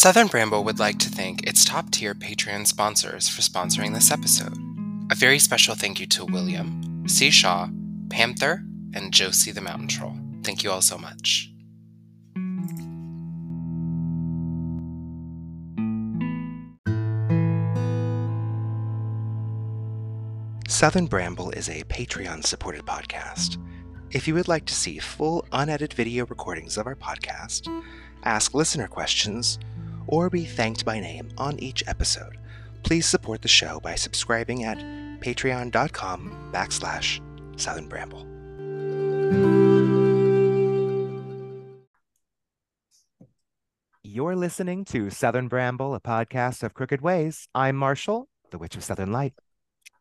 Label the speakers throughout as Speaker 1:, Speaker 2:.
Speaker 1: Southern Bramble would like to thank its top tier Patreon sponsors for sponsoring this episode. A very special thank you to William, C. Shaw, Panther, and Josie the Mountain Troll. Thank you all so much. Southern Bramble is a Patreon supported podcast. If you would like to see full unedited video recordings of our podcast, ask listener questions, or be thanked by name on each episode, please support the show by subscribing at patreon.com backslash Southern Bramble.
Speaker 2: You're listening to Southern Bramble, a podcast of Crooked Ways. I'm Marshall, the Witch of Southern Light.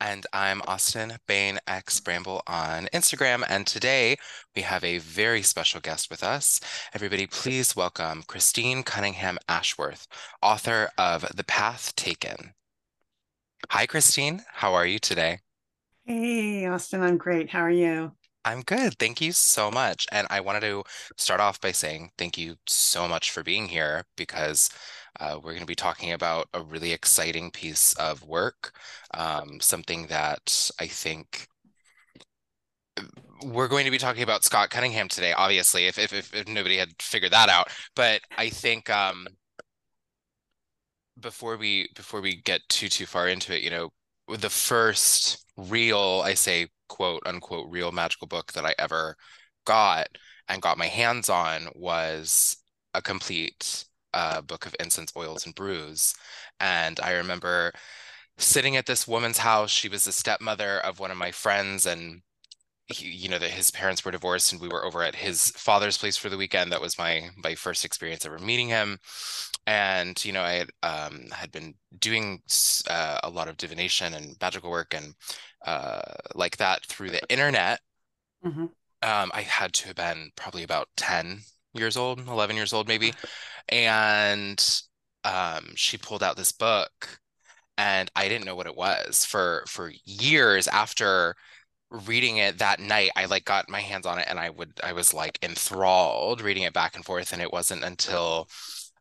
Speaker 1: And I'm Austin Bain X Bramble on Instagram. And today we have a very special guest with us. Everybody, please welcome Christine Cunningham Ashworth, author of The Path Taken. Hi, Christine. How are you today?
Speaker 3: Hey, Austin, I'm great. How are you?
Speaker 1: I'm good. Thank you so much. And I wanted to start off by saying thank you so much for being here because uh, we're going to be talking about a really exciting piece of work, um, something that I think we're going to be talking about Scott Cunningham today, obviously, if, if, if, if nobody had figured that out. But I think um, before we before we get too too far into it, you know, the first real, I say quote unquote real magical book that I ever got and got my hands on was a complete uh, book of incense, oils, and brews. And I remember sitting at this woman's house. She was the stepmother of one of my friends, and he, you know that his parents were divorced, and we were over at his father's place for the weekend. That was my my first experience ever meeting him. And you know, I had um, had been doing uh, a lot of divination and magical work and uh, like that through the internet. Mm-hmm. Um, I had to have been probably about ten years old, eleven years old, maybe. And um, she pulled out this book and i didn't know what it was for for years after reading it that night i like got my hands on it and i would i was like enthralled reading it back and forth and it wasn't until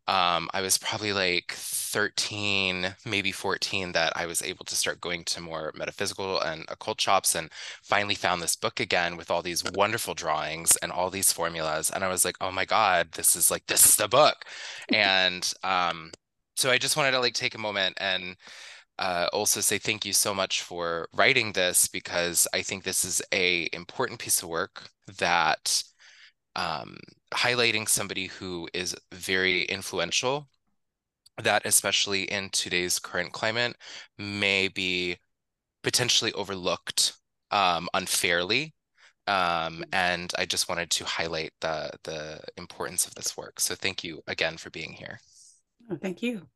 Speaker 1: um, I was probably like 13, maybe 14, that I was able to start going to more metaphysical and occult shops and finally found this book again with all these wonderful drawings and all these formulas. And I was like, oh my God, this is like, this is the book. and um, so I just wanted to like take a moment and uh, also say thank you so much for writing this because I think this is a important piece of work that um, highlighting somebody who is very influential that especially in today's current climate may be potentially overlooked um, unfairly um, and I just wanted to highlight the the importance of this work. So thank you again for being here.
Speaker 3: Oh, thank you.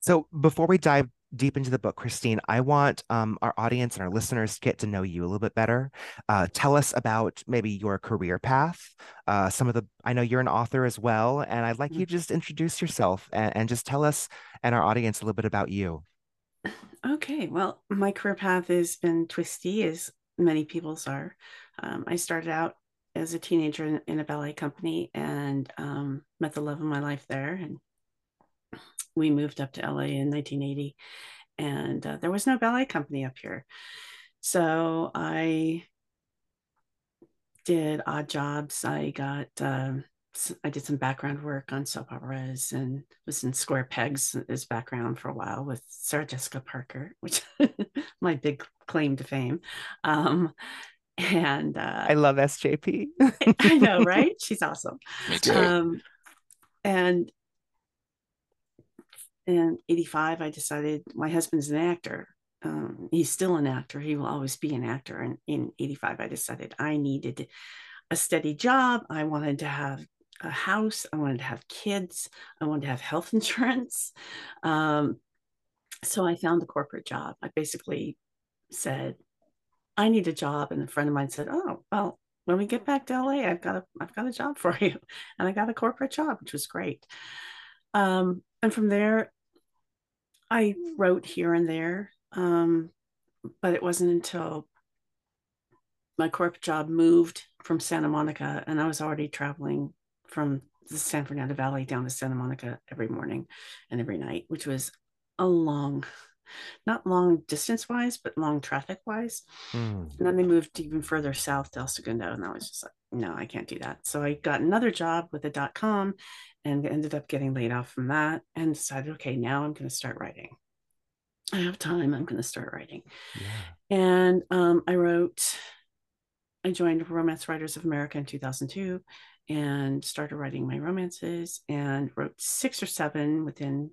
Speaker 2: So before we dive deep into the book, Christine, I want um, our audience and our listeners to get to know you a little bit better. Uh, tell us about maybe your career path. Uh, some of the, I know you're an author as well, and I'd like mm-hmm. you to just introduce yourself and, and just tell us and our audience a little bit about you.
Speaker 3: Okay, well, my career path has been twisty, as many people's are. Um, I started out as a teenager in, in a ballet company and um, met the love of my life there and we moved up to LA in 1980, and uh, there was no ballet company up here. So I did odd jobs. I got um, I did some background work on soap operas and was in Square Pegs as background for a while with Sarah Jessica Parker, which my big claim to fame. Um, and uh,
Speaker 2: I love SJP.
Speaker 3: I know, right? She's awesome.
Speaker 1: Me too. Um,
Speaker 3: and in 85 i decided my husband's an actor. Um, he's still an actor. He will always be an actor. And in 85 i decided i needed a steady job. I wanted to have a house. I wanted to have kids. I wanted to have health insurance. Um, so i found a corporate job. I basically said i need a job. And a friend of mine said oh well when we get back to la i've got a i've got a job for you. And i got a corporate job which was great. Um, and from there I wrote here and there, um, but it wasn't until my corporate job moved from Santa Monica and I was already traveling from the San Fernando Valley down to Santa Monica every morning and every night, which was a long, not long distance wise, but long traffic wise. Mm. And then they moved even further south to El Segundo, and I was just like, no, I can't do that. So I got another job with a dot com and ended up getting laid off from that and decided, okay, now I'm going to start writing. I have time. I'm going to start writing. Yeah. And um, I wrote, I joined Romance Writers of America in 2002 and started writing my romances and wrote six or seven within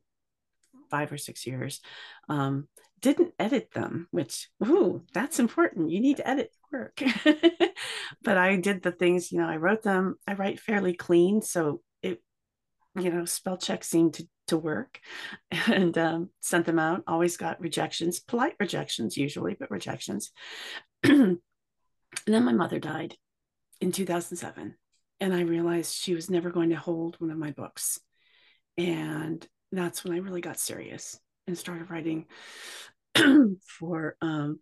Speaker 3: five or six years. Um, didn't edit them, which, ooh, that's important. You need to edit your work. but I did the things, you know, I wrote them, I write fairly clean. So it, you know, spell check seemed to, to work and um, sent them out. Always got rejections, polite rejections usually, but rejections. and then my mother died in 2007 and I realized she was never going to hold one of my books. And that's when I really got serious and started writing for um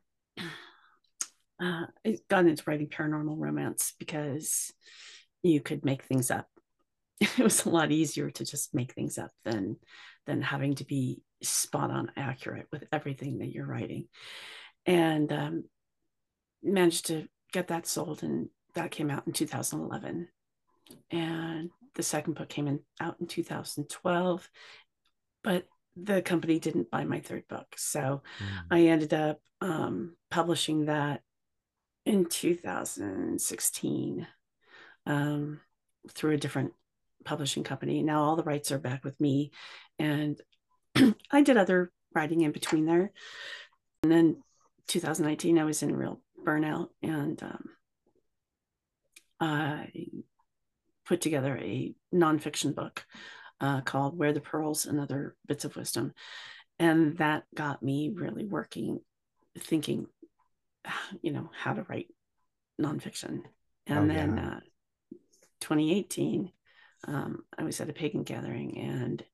Speaker 3: uh I got into writing paranormal romance because you could make things up. It was a lot easier to just make things up than than having to be spot on accurate with everything that you're writing. And um managed to get that sold and that came out in 2011 and the second book came in out in 2012 but the company didn't buy my third book. So mm. i ended up um, publishing that in 2016 um, through a different publishing company. Now all the rights are back with me and i did other writing in between there. And then 2019 i was in real burnout and um, I put together a nonfiction book uh, called Wear the Pearls and Other Bits of Wisdom. And that got me really working, thinking, you know, how to write nonfiction. And oh, then yeah. uh, 2018, um, I was at a pagan gathering and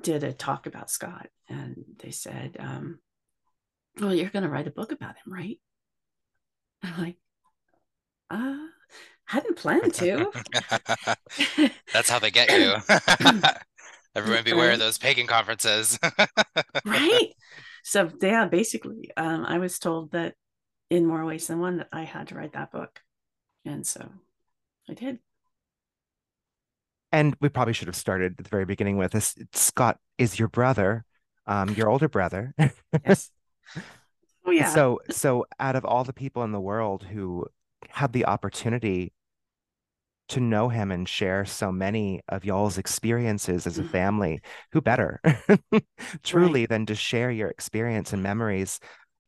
Speaker 3: did a talk about Scott. And they said, um, Well, you're going to write a book about him, right? I'm like, uh, hadn't planned to.
Speaker 1: That's how they get you. Everyone beware of those pagan conferences.
Speaker 3: right. So yeah, basically, um, I was told that in more ways than one that I had to write that book. And so I did.
Speaker 2: And we probably should have started at the very beginning with this. Scott is your brother, um, your older brother.
Speaker 3: yes. Oh yeah.
Speaker 2: So so out of all the people in the world who had the opportunity to know him and share so many of y'all's experiences as a mm-hmm. family. Who better, truly, right. than to share your experience and memories?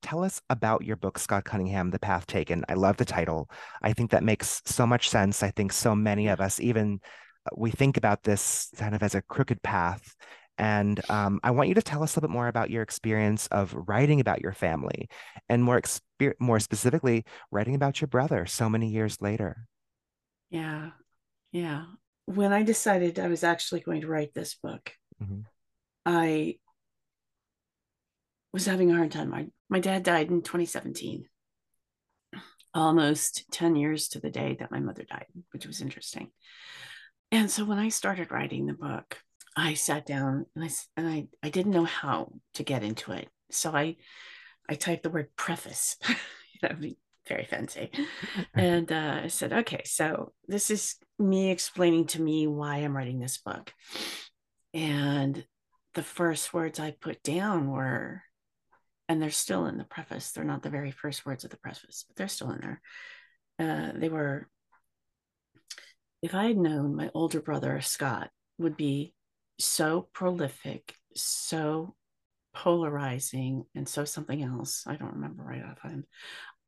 Speaker 2: Tell us about your book, Scott Cunningham, The Path Taken. I love the title. I think that makes so much sense. I think so many of us, even uh, we think about this kind of as a crooked path. And um, I want you to tell us a little bit more about your experience of writing about your family and more, exper- more specifically, writing about your brother so many years later.
Speaker 3: Yeah. Yeah. When I decided I was actually going to write this book, mm-hmm. I was having a hard time. My, my dad died in 2017, almost 10 years to the day that my mother died, which was interesting. And so when I started writing the book, I sat down and I, and I, I didn't know how to get into it. So I, I typed the word preface, you know, very fancy. and uh, I said, okay, so this is me explaining to me why I'm writing this book. And the first words I put down were, and they're still in the preface, they're not the very first words of the preface, but they're still in there. Uh, they were, if I had known my older brother, Scott, would be so prolific, so polarizing, and so something else, I don't remember right offhand,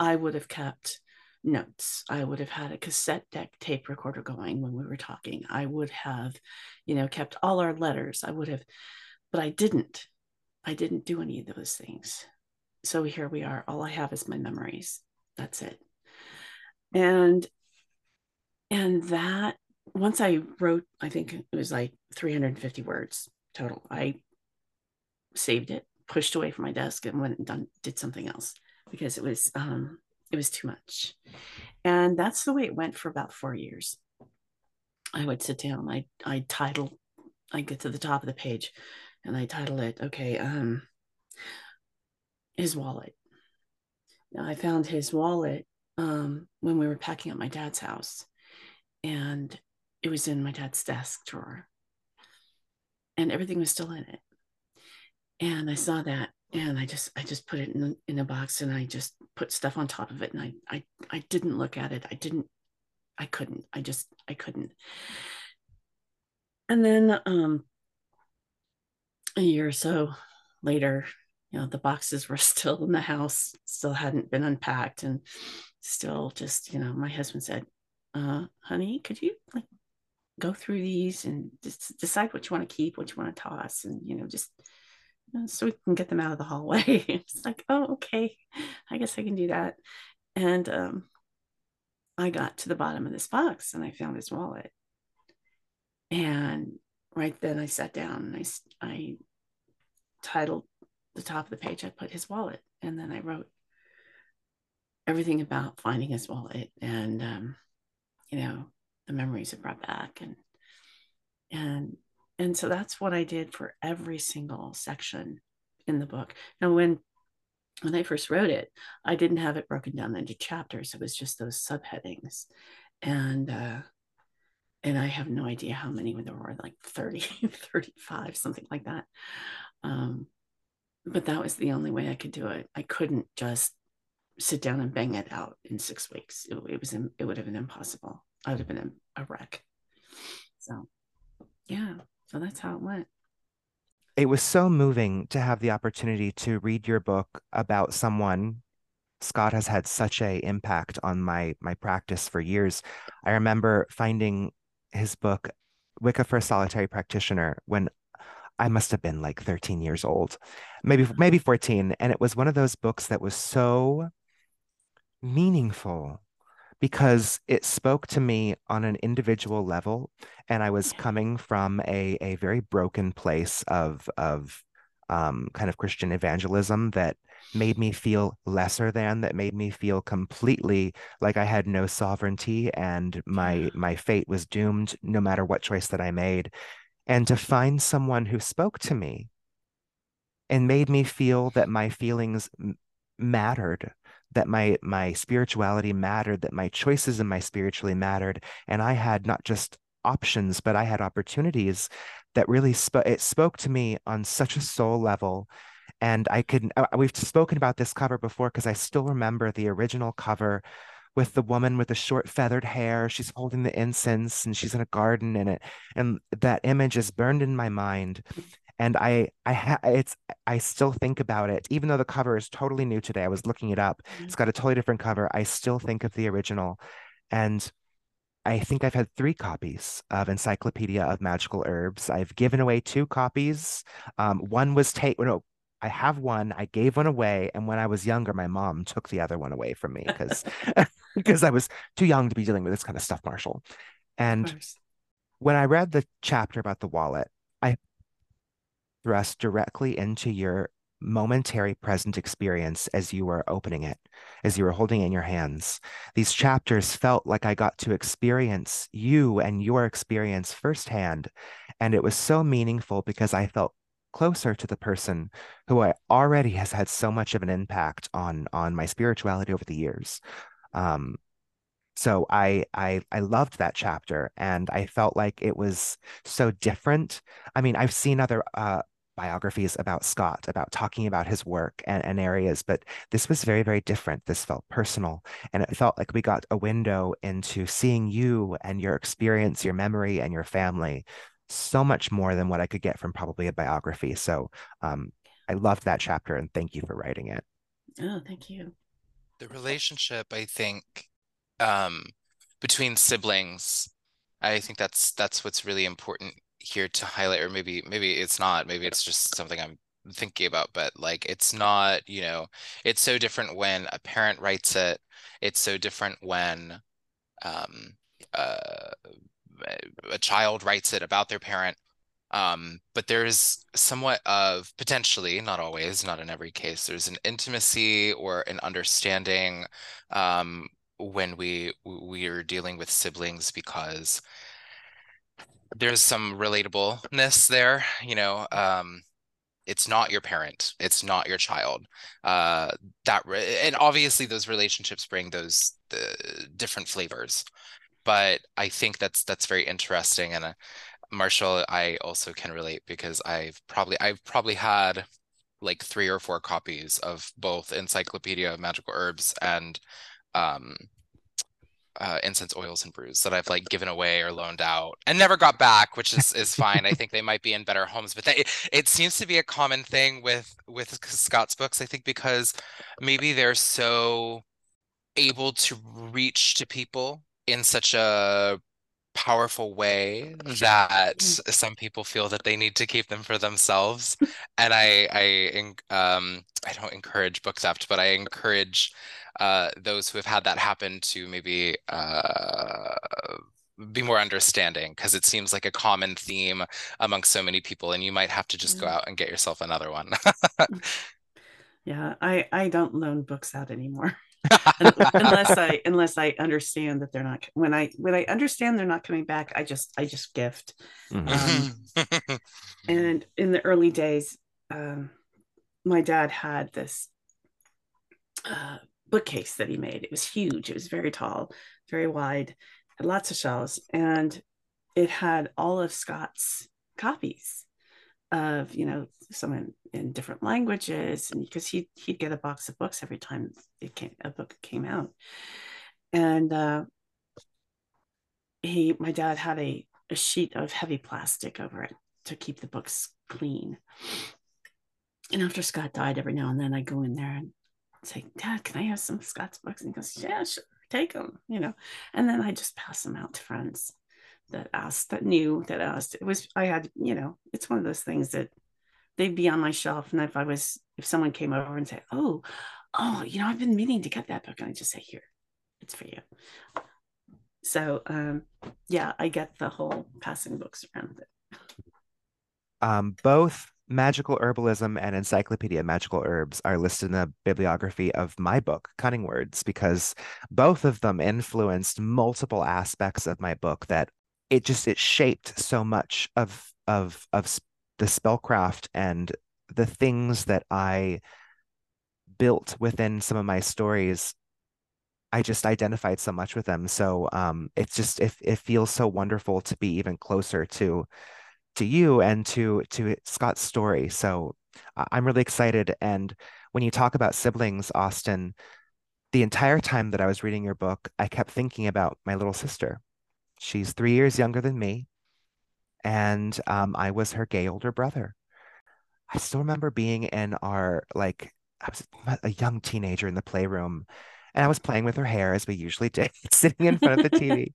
Speaker 3: I would have kept notes. I would have had a cassette deck tape recorder going when we were talking. I would have, you know, kept all our letters. I would have, but I didn't. I didn't do any of those things. So here we are. All I have is my memories. That's it. And and that once I wrote, I think it was like 350 words total. I saved it, pushed away from my desk, and went and done did something else because it was um, it was too much. And that's the way it went for about four years. I would sit down. I I title. I get to the top of the page, and I title it. Okay, um, his wallet. Now I found his wallet um, when we were packing up my dad's house, and it was in my dad's desk drawer, and everything was still in it. And I saw that, and I just I just put it in in a box, and I just put stuff on top of it, and I I I didn't look at it. I didn't I couldn't. I just I couldn't. And then um a year or so later, you know, the boxes were still in the house, still hadn't been unpacked and still just, you know, my husband said, uh, honey, could you like go through these and just decide what you want to keep, what you want to toss, and you know, just so we can get them out of the hallway. it's like, oh, okay, I guess I can do that. And um, I got to the bottom of this box and I found his wallet. And right then I sat down and I, I titled the top of the page, I put his wallet. And then I wrote everything about finding his wallet and, um, you know, the memories it brought back. And, and, and so that's what I did for every single section in the book. Now, when when I first wrote it, I didn't have it broken down into chapters. It was just those subheadings. And uh, and I have no idea how many there were, like 30, 35, something like that. Um, but that was the only way I could do it. I couldn't just sit down and bang it out in six weeks. It, it was it would have been impossible. I would have been a, a wreck. So yeah, so that's how it went
Speaker 2: it was so moving to have the opportunity to read your book about someone Scott has had such a impact on my my practice for years. I remember finding his book Wicca for a Solitary Practitioner when I must have been like 13 years old, maybe maybe 14, and it was one of those books that was so meaningful because it spoke to me on an individual level and i was coming from a, a very broken place of of um, kind of christian evangelism that made me feel lesser than that made me feel completely like i had no sovereignty and my my fate was doomed no matter what choice that i made. And to find someone who spoke to me and made me feel that my feelings mattered that my my spirituality mattered that my choices in my spiritually mattered and i had not just options but i had opportunities that really sp- it spoke to me on such a soul level and i could uh, we've spoken about this cover before because i still remember the original cover with the woman with the short feathered hair she's holding the incense and she's in a garden and it and that image is burned in my mind and I I ha- it's I still think about it even though the cover is totally new today. I was looking it up. Mm-hmm. It's got a totally different cover. I still think of the original, and I think I've had three copies of Encyclopedia of Magical Herbs. I've given away two copies. Um, one was take no. I have one. I gave one away, and when I was younger, my mom took the other one away from me because because I was too young to be dealing with this kind of stuff, Marshall. And when I read the chapter about the wallet, I thrust directly into your momentary present experience as you were opening it, as you were holding it in your hands. These chapters felt like I got to experience you and your experience firsthand. And it was so meaningful because I felt closer to the person who I already has had so much of an impact on on my spirituality over the years. Um, so I I I loved that chapter and I felt like it was so different. I mean, I've seen other uh, biographies about Scott, about talking about his work and, and, areas, but this was very, very different. This felt personal, and it felt like we got a window into seeing you and your experience, your memory, and your family so much more than what I could get from probably a biography. So um, I loved that chapter, and thank you for writing it.
Speaker 3: Oh, thank you.
Speaker 1: The relationship, I think, um, between siblings, I think that's that's what's really important here to highlight or maybe maybe it's not maybe it's just something i'm thinking about but like it's not you know it's so different when a parent writes it it's so different when um uh, a child writes it about their parent um but there's somewhat of potentially not always not in every case there's an intimacy or an understanding um when we we are dealing with siblings because there's some relatableness there, you know. Um, it's not your parent, it's not your child. Uh, that and obviously those relationships bring those the different flavors, but I think that's that's very interesting. And uh, Marshall, I also can relate because I've probably I've probably had like three or four copies of both Encyclopedia of Magical Herbs and um, uh, incense oils and brews that I've like given away or loaned out and never got back, which is is fine. I think they might be in better homes, but they, it seems to be a common thing with with Scott's books. I think because maybe they're so able to reach to people in such a powerful way that mm. some people feel that they need to keep them for themselves and i i um i don't encourage book theft but i encourage uh those who have had that happen to maybe uh be more understanding because it seems like a common theme among so many people and you might have to just go out and get yourself another one.
Speaker 3: Yeah i i don't loan books out anymore. Unless I unless I understand that they're not when I when I understand they're not coming back, I just I just gift. Mm-hmm. Um, and in the early days, um, my dad had this uh, bookcase that he made. It was huge. It was very tall, very wide, had lots of shelves, and it had all of Scott's copies of you know some in, different languages and because he he'd get a box of books every time it came a book came out and uh, he my dad had a, a sheet of heavy plastic over it to keep the books clean and after scott died every now and then i go in there and say dad can i have some scott's books and he goes yeah sure take them you know? And then i just pass them out to friends that asked that knew that asked. It was i had you know it's one of those things that they'd be on my shelf and if i was if someone came over and said oh oh you know i've been meaning to get that book and i just say here it's for you. So um yeah i get the whole passing books around it.
Speaker 2: Um both magical herbalism and encyclopedia magical herbs are listed in the bibliography of my book cunning words because both of them influenced multiple aspects of my book that it just it shaped so much of of of the spellcraft and the things that I built within some of my stories I just identified so much with them. So um, it's just it, it feels so wonderful to be even closer to to you and to to Scott's story. So I'm really excited. And when you talk about siblings, Austin, the entire time that I was reading your book, I kept thinking about my little sister She's three years younger than me. And um, I was her gay older brother. I still remember being in our, like, I was a young teenager in the playroom and I was playing with her hair as we usually did, sitting in front of the TV.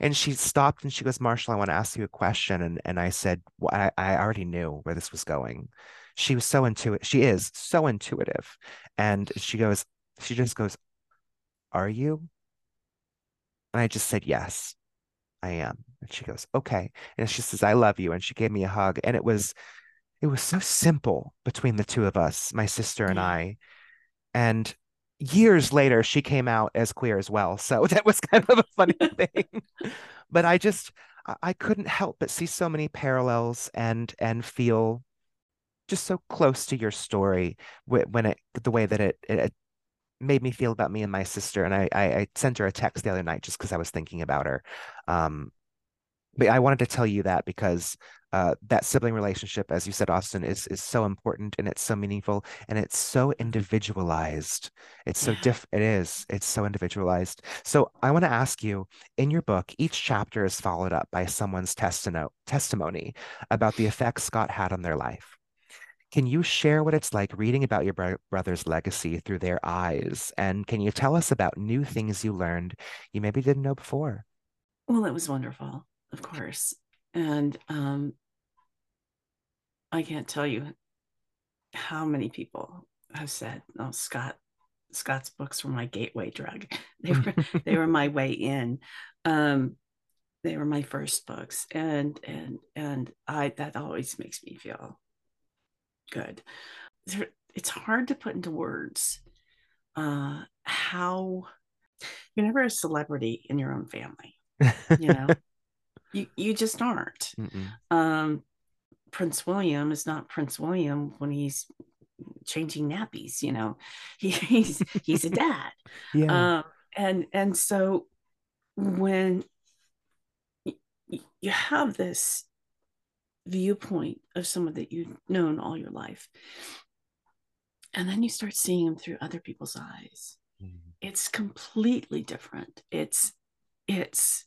Speaker 2: And she stopped and she goes, Marshall, I want to ask you a question. And, and I said, well, I, I already knew where this was going. She was so intuitive. She is so intuitive. And she goes, she just goes, Are you? And I just said, Yes. I am. And she goes, okay. And she says, I love you. And she gave me a hug. And it was, it was so simple between the two of us, my sister and I. And years later, she came out as queer as well. So that was kind of a funny thing. but I just, I couldn't help but see so many parallels and, and feel just so close to your story when it, the way that it, it made me feel about me and my sister. And I, I, I sent her a text the other night just because I was thinking about her. Um, but I wanted to tell you that because uh, that sibling relationship, as you said, Austin, is is so important and it's so meaningful and it's so individualized. It's so diff. It is. It's so individualized. So I want to ask you, in your book, each chapter is followed up by someone's testimony testimony about the effect Scott had on their life. Can you share what it's like reading about your bro- brother's legacy through their eyes? And can you tell us about new things you learned you maybe didn't know before?
Speaker 3: Well, it was wonderful, of course. And um, I can't tell you how many people have said, "Oh, Scott, Scott's books were my gateway drug. They were they were my way in. Um, they were my first books, and and and I that always makes me feel good. It's hard to put into words uh, how you're never a celebrity in your own family, you know. You you just aren't. Um, Prince William is not Prince William when he's changing nappies. You know, he, he's he's a dad.
Speaker 2: yeah.
Speaker 3: Um, and and so when you have this viewpoint of someone that you've known all your life and then you start seeing them through other people's eyes mm-hmm. it's completely different it's it's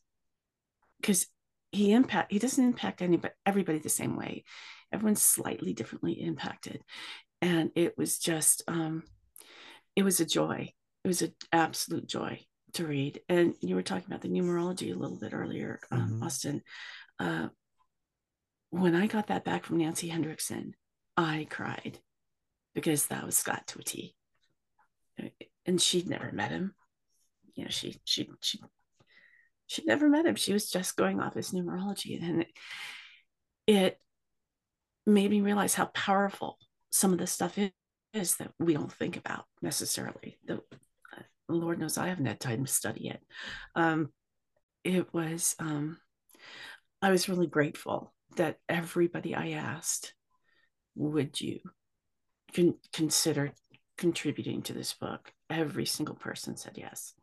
Speaker 3: because he impact he doesn't impact anybody everybody the same way. Everyone's slightly differently impacted. And it was just um it was a joy. It was an absolute joy to read. And you were talking about the numerology a little bit earlier um, mm-hmm. austin. Uh, when i got that back from nancy hendrickson i cried because that was scott to a t and she'd never met him. You know she she she she'd never met him. She was just going off his numerology. And it, it made me realize how powerful some of the stuff is, is that we don't think about necessarily. The, uh, Lord knows I haven't had time to study it. Um, it was, um, I was really grateful that everybody I asked, would you con- consider contributing to this book? Every single person said yes.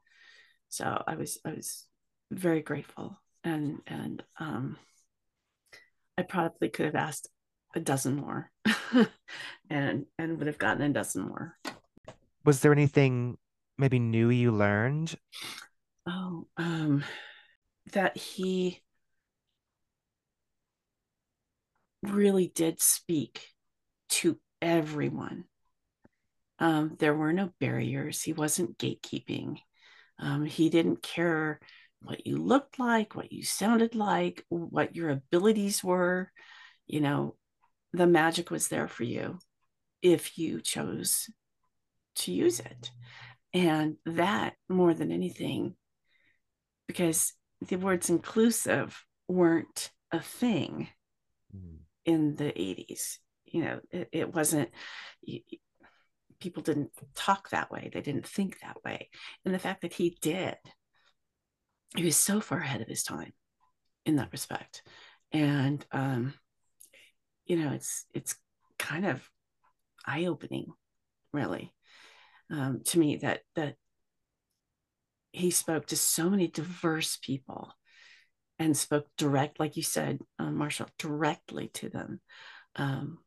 Speaker 3: So I was, I was very grateful and and um, I probably could have asked a dozen more and and would have gotten a dozen more.
Speaker 2: Was there anything maybe new you learned?
Speaker 3: Oh, um, that he really did speak to everyone. Um, there were no barriers. He wasn't gatekeeping. Um, he didn't care what you looked like, what you sounded like, what your abilities were. You know, the magic was there for you if you chose to use it. And that more than anything, because the words inclusive weren't a thing mm. in the 80s. You know, it, it wasn't, people didn't talk that way, they didn't think that way. And the fact that he did he was so far ahead of his time in that respect. And um you know it's it's kind of eye-opening really um to me that that he spoke to so many diverse people and spoke direct like you said um, marshall directly to them. Um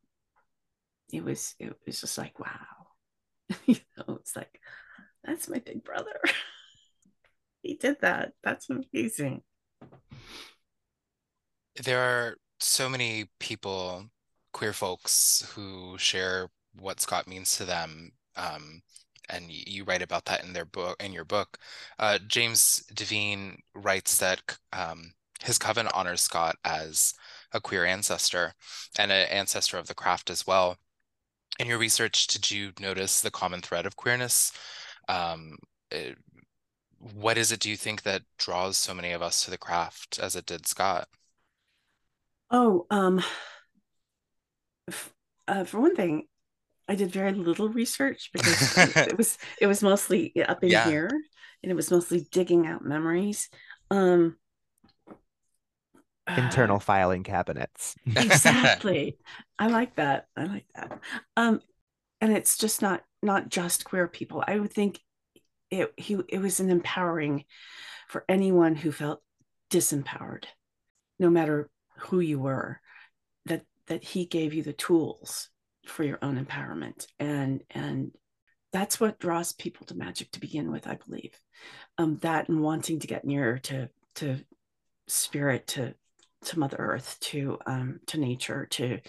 Speaker 3: it was it was just like wow. You know it's like that's my big brother he did that. That's amazing.
Speaker 1: There are so many people, queer folks, who share what Scott means to them. Um, and you write about that in their book in your book. Uh, James Devine writes that um, his coven honors Scott as a queer ancestor and an ancestor of the craft as well. In your research, did you notice the common thread of queerness? Um, what is it do you think that draws so many of us to the craft as it did Scott?
Speaker 3: Oh, um, f- uh, for one thing, I did very little research because it was it was mostly up in yeah. here, and it was mostly digging out memories. Um,
Speaker 2: internal uh, filing cabinets.
Speaker 3: exactly. I like that. I like that. Um, and it's just not not just queer people. I would think it he it was an empowering for anyone who felt disempowered, no matter who you were, that that he gave you the tools for your own empowerment. And and that's what draws people to magic to begin with i believe. Um, that and wanting to get nearer to to spirit to to mother earth to um, to nature to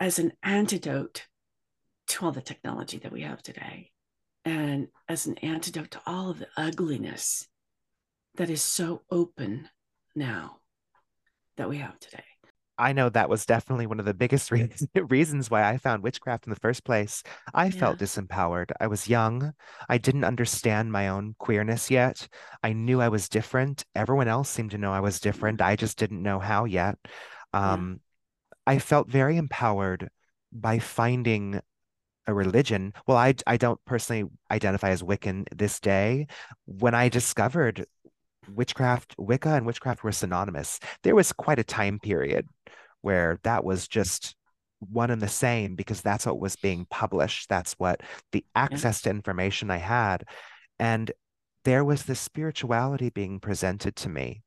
Speaker 3: as an antidote to all the technology that we have today and as an antidote to all of the ugliness that is so open now that we have today.
Speaker 2: I know that was definitely one of the biggest re- reasons why I found witchcraft in the first place. I yeah. felt disempowered. I was young. I didn't understand my own queerness yet. I knew I was different. Everyone else seemed to know I was different. I just didn't know how yet. Um, yeah. I felt very empowered by finding a religion. Well, I I don't personally identify as Wiccan this day. When I discovered witchcraft, Wicca and witchcraft were synonymous. There was quite a time period where that was just one and the same because that's what was being published. That's what the access yeah. to information I had. And there was this spirituality being presented to me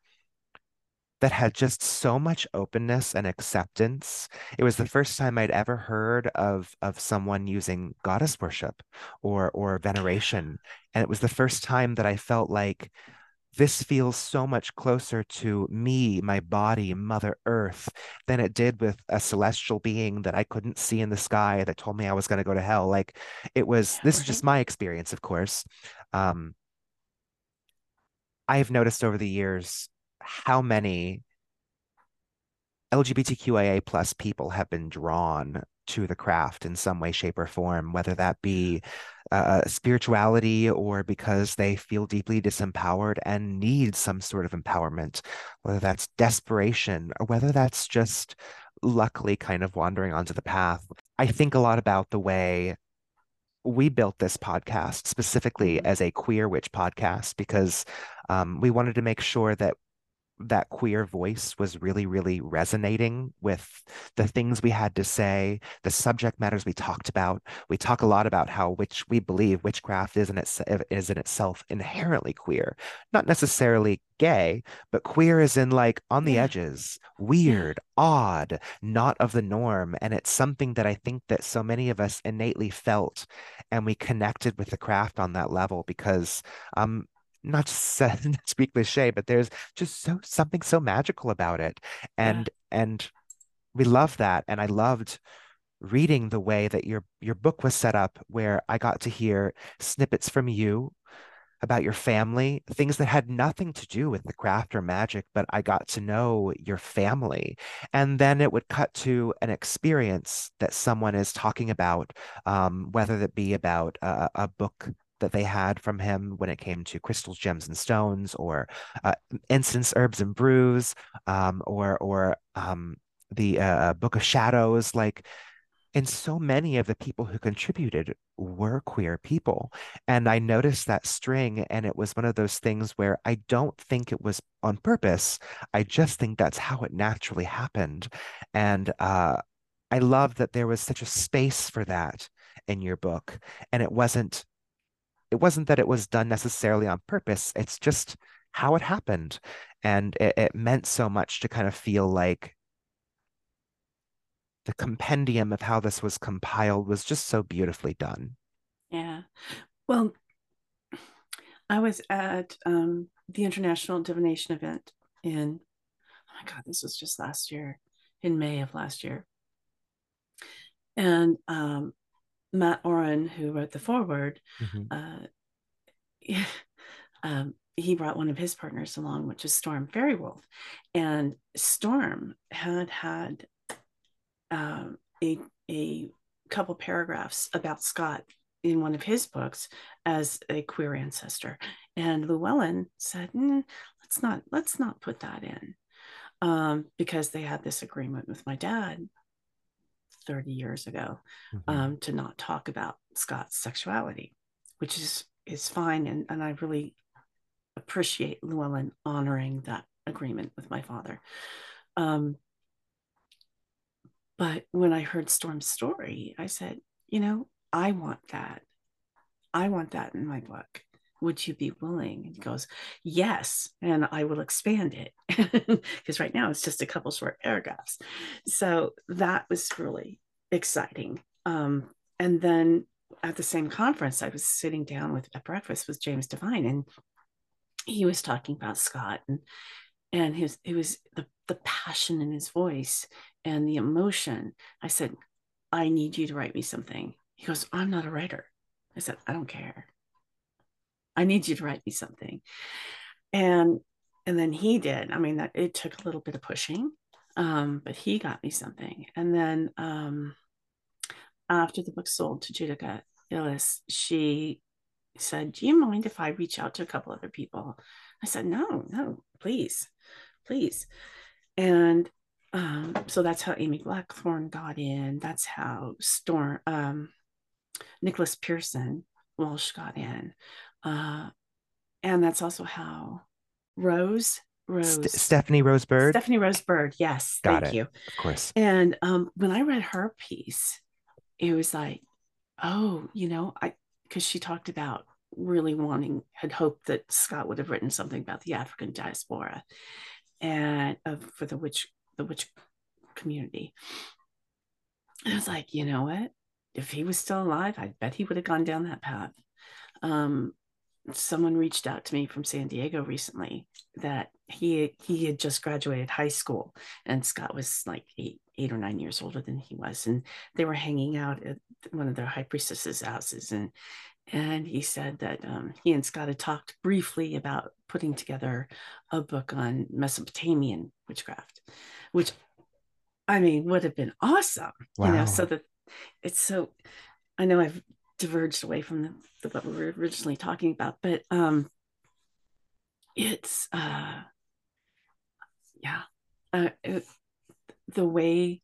Speaker 2: that had just so much openness and acceptance. It was the first time I'd ever heard of of someone using goddess worship or or veneration. And it was the first time that I felt like this feels so much closer to me, my body, Mother Earth, than it did with a celestial being that I couldn't see in the sky that told me I was going to go to hell. Like it was, this is just my experience, of course. Um, I've noticed over the years how many LGBTQIA plus people have been drawn to the craft in some way, shape, or form, whether that be uh, spirituality or because they feel deeply disempowered and need some sort of empowerment, whether that's desperation or whether that's just luckily kind of wandering onto the path. I think a lot about the way we built this podcast specifically mm-hmm. as a queer witch podcast because um, we wanted to make sure that that queer voice was really, really resonating with the things we had to say, the subject matters we talked about. We talk a lot about how which we believe witchcraft is in, its, is in itself inherently queer, not necessarily gay, but queer is in like on the yeah. edges, weird, odd, not of the norm. And it's something that I think that so many of us innately felt and we connected with the craft on that level because um not just to speak cliche, but there's just so something so magical about it. And yeah. and we love that. And I loved reading the way that your your book was set up where I got to hear snippets from you about your family, things that had nothing to do with the craft or magic, but I got to know your family. And then it would cut to an experience that someone is talking about, um, whether that be about a, a book that they had from him when it came to crystals, gems, and stones, or uh, incense, herbs, and brews, um, or or um, the uh, uh, Book of Shadows. Like, and so many of the people who contributed were queer people, and I noticed that string, and it was one of those things where I don't think it was on purpose. I just think that's how it naturally happened, and uh, I love that there was such a space for that in your book, and it wasn't it wasn't that it was done necessarily on purpose. It's just how it happened. And it, it meant so much to kind of feel like the compendium of how this was compiled was just so beautifully done.
Speaker 3: Yeah. Well, I was at um, the International Divination event in, oh my God, this was just last year, in May of last year. And um, Mat Auryn, who wrote the foreword, mm-hmm. uh, um, he brought one of his partners along, which is Storm Faerywolf. And Storm had had um, a, a couple paragraphs about Scott in one of his books as a queer ancestor. And Llewellyn said, mm, let's not let's not put that in. Um, because they had this agreement with my dad 30 years ago mm-hmm. um, to not talk about Scott's sexuality, which is is fine. And, and I really appreciate Llewellyn honoring that agreement with my father. Um, but when I heard Storm's story, I said, you know, I want that. I want that in my book. Would you be willing? And he goes, Yes. And I will expand it because right now it's just a couple short paragraphs. So that was really exciting. Um, and then at the same conference, I was sitting down with at breakfast with James Devine, and he was talking about Scott and and his it was the the passion in his voice and the emotion. I said, I need you to write me something. He goes, I'm not a writer. I said, I don't care. I need you to write me something. And and then he did. I mean, that it took a little bit of pushing, um, but he got me something. And then um, after the book sold to Judika Illes, she said, Do you mind if I reach out to a couple other people? I said, No, no, please, please. And um, so that's how Amy Blackthorn got in. That's how Storm um, Nicholas Pearson Walsh got in. Uh, and that's also how Rose. Rose.
Speaker 2: St- Stephanie Rose Bird.
Speaker 3: Stephanie Rose Bird. Yes.
Speaker 2: Got
Speaker 3: thank
Speaker 2: it.
Speaker 3: you.
Speaker 2: Of course.
Speaker 3: And um, when I read her piece, it was like, oh, you know, I because she talked about really wanting, had hoped that Scott would have written something about the African diaspora and uh, for the witch, the witch community. And I was like, you know what? If he was still alive, I bet he would have gone down that path. Um, someone reached out to me from San Diego recently that he he had just graduated high school and Scott was like eight eight or nine years older than he was and they were hanging out at one of their high priestesses houses and and he said that um, he and Scott had talked briefly about putting together a book on Mesopotamian witchcraft, which I mean would have been awesome, wow. you know. So that it's so I know I've diverged away from the, the, what we were originally talking about, but um, it's uh, yeah, uh, it, the way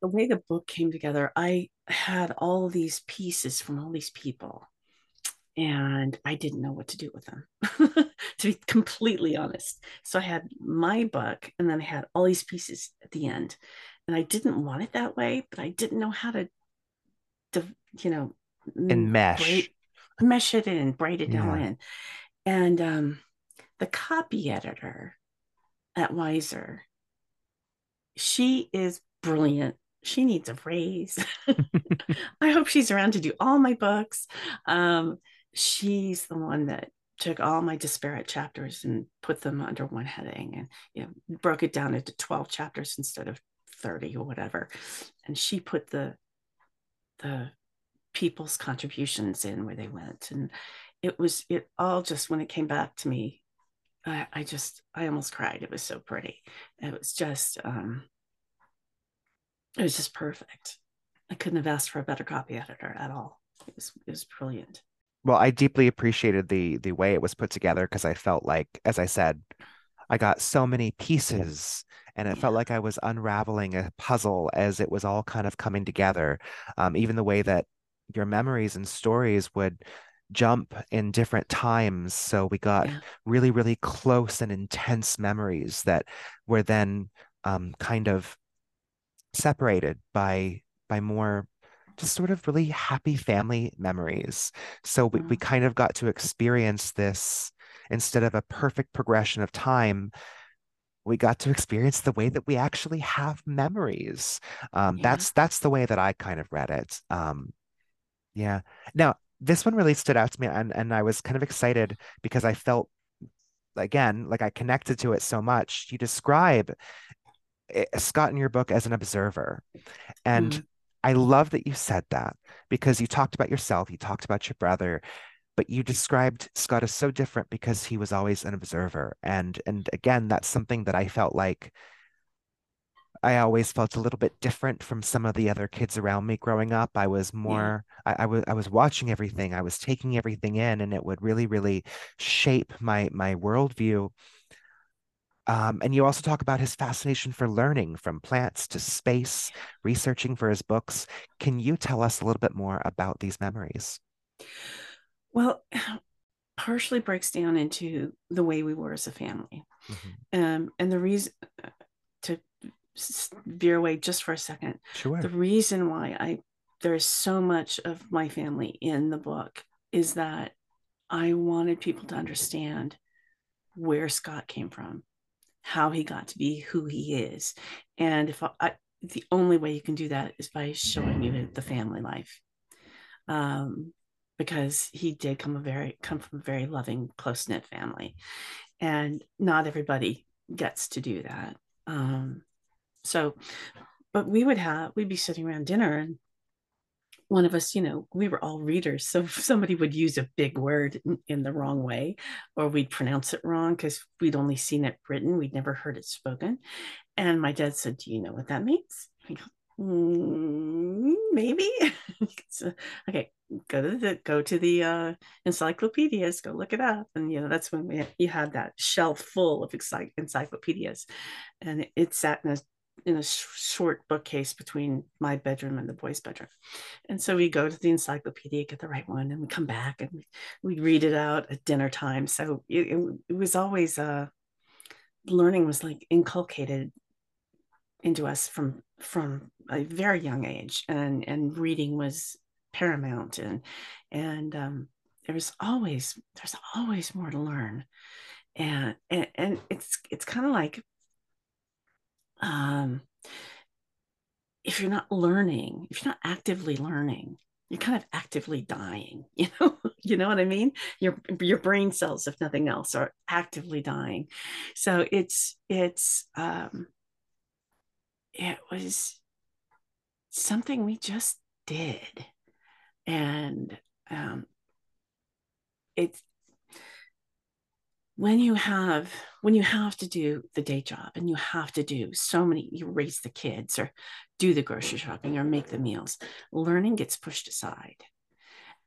Speaker 3: the way the book came together. I had all these pieces from all these people, and I didn't know what to do with them, to be completely honest. So I had my book, and then I had all these pieces at the end, and I didn't want it that way, but I didn't know how to you know,
Speaker 2: and mesh,
Speaker 3: braid, mesh it in, braid it yeah. all in. And um, the copy editor at Weiser, she is brilliant. She needs a raise. I hope she's around to do all my books. Um, she's the one that took all my disparate chapters and put them under one heading and you know, broke it down into 12 chapters instead of 30 or whatever. And she put the the people's contributions in where they went. And it was it all just when it came back to me I, I just I almost cried. It was so pretty. It was just um it was just perfect. I couldn't have asked for a better copy editor at all. It was it was brilliant.
Speaker 2: Well I deeply appreciated the the way it was put together because I felt like as I said I got so many pieces and it felt like I was unraveling a puzzle as it was all kind of coming together. Um, even the way that your memories and stories would jump in different times. So we got yeah. really, really close and intense memories that were then um, kind of separated by by more just sort of really happy family memories. So we, we mm-hmm. kind of got to experience this instead of a perfect progression of time. We got to experience the way that we actually have memories. Um, yeah. That's that's the way that I kind of read it. Um, yeah. Now, this one really stood out to me and, and I was kind of excited because I felt again like I connected to it so much. You describe eh, Scott in your book as an observer. And mm. I love that you said that because you talked about yourself, you talked about your brother, but you described Scott as so different because he was always an observer. And and again, that's something that I felt like I always felt a little bit different from some of the other kids around me growing up. I was more, yeah. I, I was, I was watching everything. I was taking everything in, and it would really, really shape my my worldview. Um, and you also talk about his fascination for learning from plants to space, researching for his books. Can you tell us a little bit more about these memories?
Speaker 3: Well, partially breaks down into the way we were as a family. Mm-hmm. Um, and the reason to veer away just for a second.
Speaker 2: Sure.
Speaker 3: The reason why I there's so much of my family in the book is that I wanted people to understand where Scott came from, how he got to be who he is, and if I, I the only way you can do that is by showing you the family life, um, because he did come a very come from a very loving, close knit family, and not everybody gets to do that. Um, so, but we would have, we'd be sitting around dinner and one of us, you know, we were all readers. So somebody would use a big word in, in the wrong way, or we'd pronounce it wrong because we'd only seen it written, we'd never heard it spoken. And my dad said, Do you know what that means? I go, mm, maybe. so, okay, go to the go to the uh, encyclopedias, go look it up, and you know that's when we you had that shelf full of encyclopedias, and it, it sat in a in a sh- short bookcase between my bedroom and the boys' bedroom. And so we go to the encyclopedia, get the right one, and we come back and we, we read it out at dinner time. So it, it, it was always uh, learning was like inculcated into us from from a very young age, and and reading was paramount, and and um, there was always there's always more to learn, and and, and it's it's kind of like um, if you're not learning, if you're not actively learning, you're kind of actively dying. You know, you know what I mean? Your your brain cells, if nothing else, are actively dying. So it's it's um, it was something we just did, and um, it's when you have when you have to do the day job and you have to do so many you raise the kids or do the grocery shopping or make the meals learning gets pushed aside.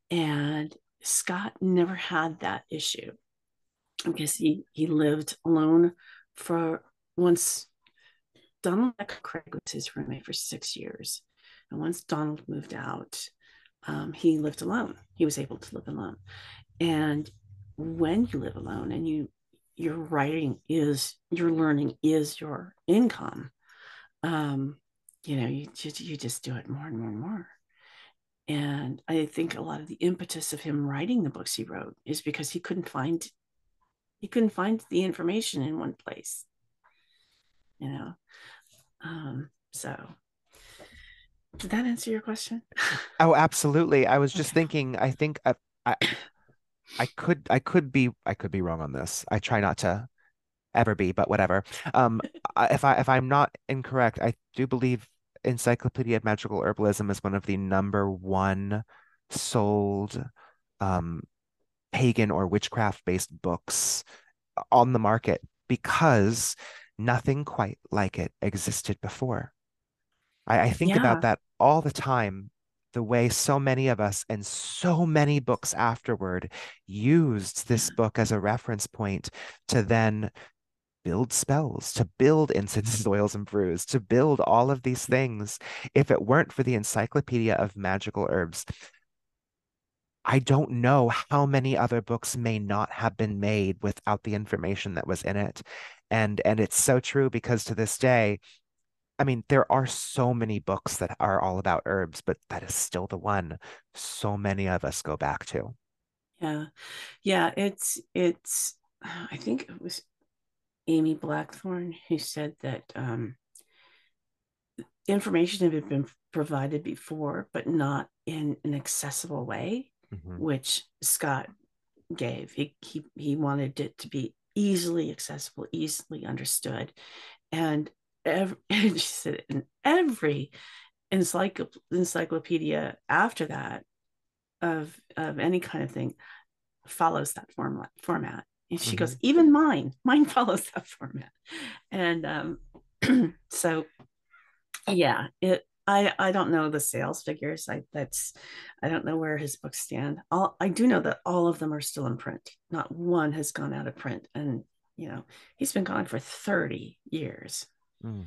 Speaker 3: And scott never had that issue because he he lived alone for once donald Kraig was his roommate for six years. And once donald moved out um, he lived alone. He was able to live alone. And when you live alone and you your writing is your learning is your income um you know you just you just do it more and more and more. And i think a lot of the impetus of him writing the books he wrote is because he couldn't find he couldn't find the information in one place you know? Um so did that answer your question
Speaker 2: oh absolutely i was just okay. thinking i think uh, I, I could I could be I could be wrong on this. I try not to ever be, but whatever. Um, if I if I'm not incorrect, I do believe Encyclopedia of Magical Herbalism is one of the number one sold um, pagan or witchcraft based books on the market because nothing quite like it existed before. I, I think yeah. about that all the time the way so many of us and so many books afterward used this mm-hmm. book as a reference point to then build spells, to build incenses, mm-hmm. oils, and brews, to build all of these things. If it weren't for the Encyclopedia of Magical Herbs, I don't know how many other books may not have been made without the information that was in it. And and it's so true because to this day, I mean, there are so many books that are all about herbs, but that is still the one so many of us go back to.
Speaker 3: Yeah. Yeah. It's, it's, I think it was Amy Blackthorn who said that um, information had been provided before, but not in an accessible way, mm-hmm. which Scott gave. He, he, he wanted it to be easily accessible, easily understood. And every, she said in every encyclopedia after that of of any kind of thing follows that format format and she mm-hmm. goes even mine mine follows that format and um so yeah it I, I don't know the sales figures. I that's I don't know where his books stand. All I do know that all of them are still in print. Not one has gone out of print. And you know, he's been gone for 30 years. Mm.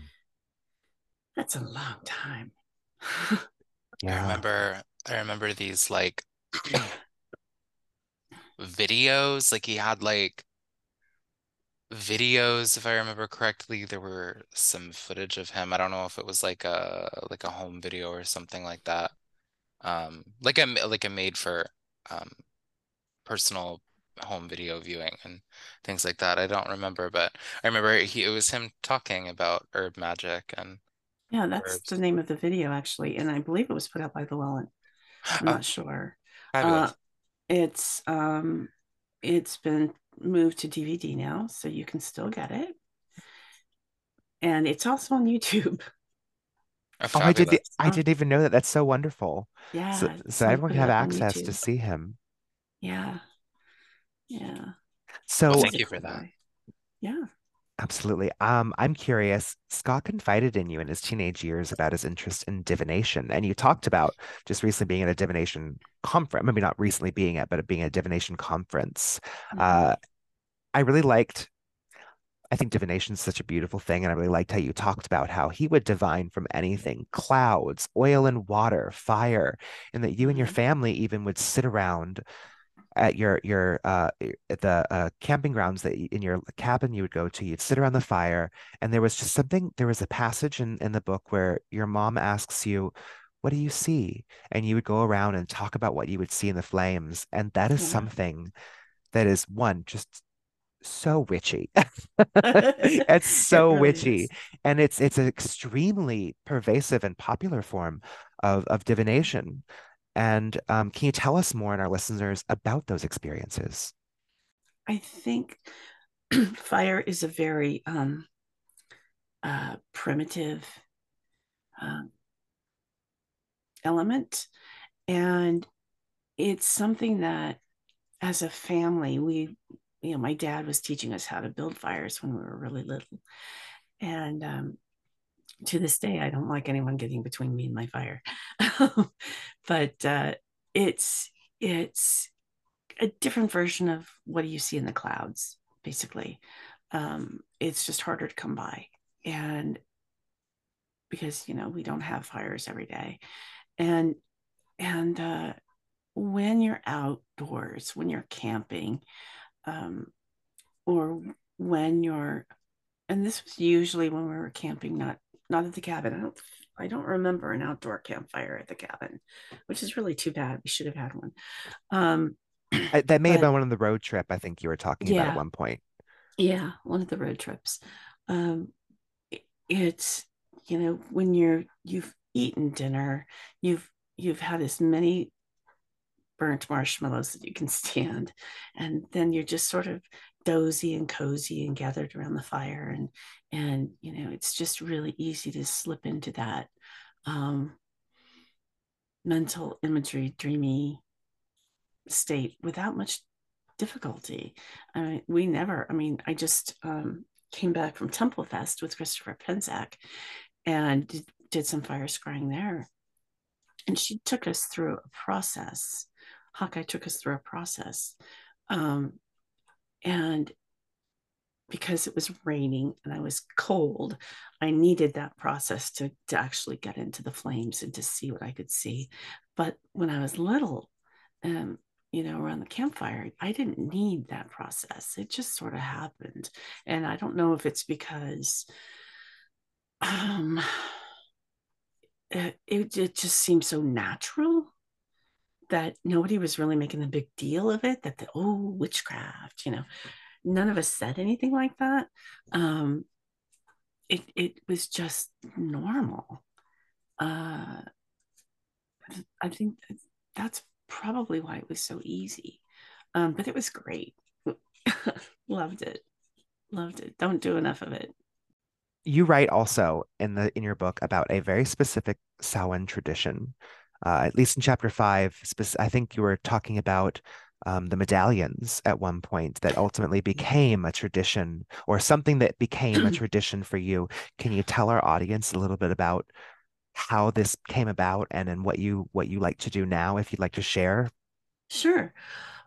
Speaker 3: That's a long time.
Speaker 1: yeah. I remember I remember these like videos. Like he had like videos, if I remember correctly. There were some footage of him. I don't know if it was like a like a home video or something like that. Um, like a like a made for um personal home video viewing and things like that. I don't remember, but I remember he it was him talking about herb magic and
Speaker 3: yeah, that's herbs. the name of the video actually, and I believe it was put out by Llewellyn. I'm oh, not sure. Uh, it's um, it's been moved to DVD now, so you can still get it, and it's also on YouTube.
Speaker 2: Oh, oh I did. I didn't even know that. That's so wonderful. Yeah. So, so everyone can have access to see him.
Speaker 3: Yeah. Yeah.
Speaker 2: So
Speaker 1: well, thank you for that.
Speaker 3: Yeah.
Speaker 2: Absolutely. Um, I'm curious. Scott confided in you in his teenage years about his interest in divination, and you talked about just recently being at a divination conference. Maybe not recently being at, but being at a divination conference. Mm-hmm. Uh, I really liked. I think divination is such a beautiful thing. And I really liked how you talked about how he would divine from anything clouds, oil and water, fire, and that you and your
Speaker 3: Mhm.
Speaker 2: family even would sit around at your your uh at the uh camping grounds that in your cabin you would go to you'd sit around the fire and there was just something there was a passage in in the book where your mom asks you what do you see and you would go around and talk about what you would see in the flames and that is
Speaker 3: Yeah.
Speaker 2: something that is one just so witchy it's so
Speaker 3: really
Speaker 2: witchy
Speaker 3: is.
Speaker 2: and it's it's an extremely pervasive and popular form of of divination and um, can you tell us more and our listeners about those experiences?
Speaker 3: I think fire is a very um, uh, primitive um, element, and it's something that, as a family, we, you know, my dad was teaching us how to build fires when we were really little, and um, to this day, I don't like anyone getting between me and my fire, but uh, it's it's a different version of what do you see in the clouds, basically. Um, it's just harder to come by. And because, you know, we don't have fires every day. And, and, uh, when you're outdoors, when you're camping, um, or when you're, and this was usually when we were camping, not, not at the cabin. I don't, I don't remember an outdoor campfire at the cabin, which is really too bad. We should have had one. Um,
Speaker 2: I, that may have been one of the road trip i think you were talking about at one point
Speaker 3: Yeah, one of the road trips. Um, i- it's you know when you're you've eaten dinner, you've you've had as many burnt marshmallows that you can stand, and then you're just sort of dozy and cozy and gathered around the fire, and and you know it's just really easy to slip into that um, mental imagery, dreamy state without much difficulty. I mean, we never, I mean, I just um, came back from Temple Fest with Christopher Penczak and did, did some fire scrying there. And she took us through a process. Hawkeye took us through a process. Um, and because it was raining and I was cold, I needed that process to, to actually get into the flames and to see what I could see. But when I was little, um, you know, around the campfire, I didn't need that process. It just sort of happened. And I don't know if it's because um, it, it, just seemed so natural that nobody was really making a big deal of it, that the, oh, witchcraft, you know, none of us said anything like that. Um, it, it was just normal. Uh, I think that's probably why it was so easy. Um, but it was great. Loved it. Loved it. Don't do enough of it.
Speaker 2: you write also in the in your book about a very specific Samhain tradition. Uh, at least in chapter five, I think you were talking about um, the medallions at one point that ultimately became a tradition or something that became a tradition for you. Can you tell our audience a little bit about how this came about and then what you what you like to do now, if you'd like to share?
Speaker 3: Sure.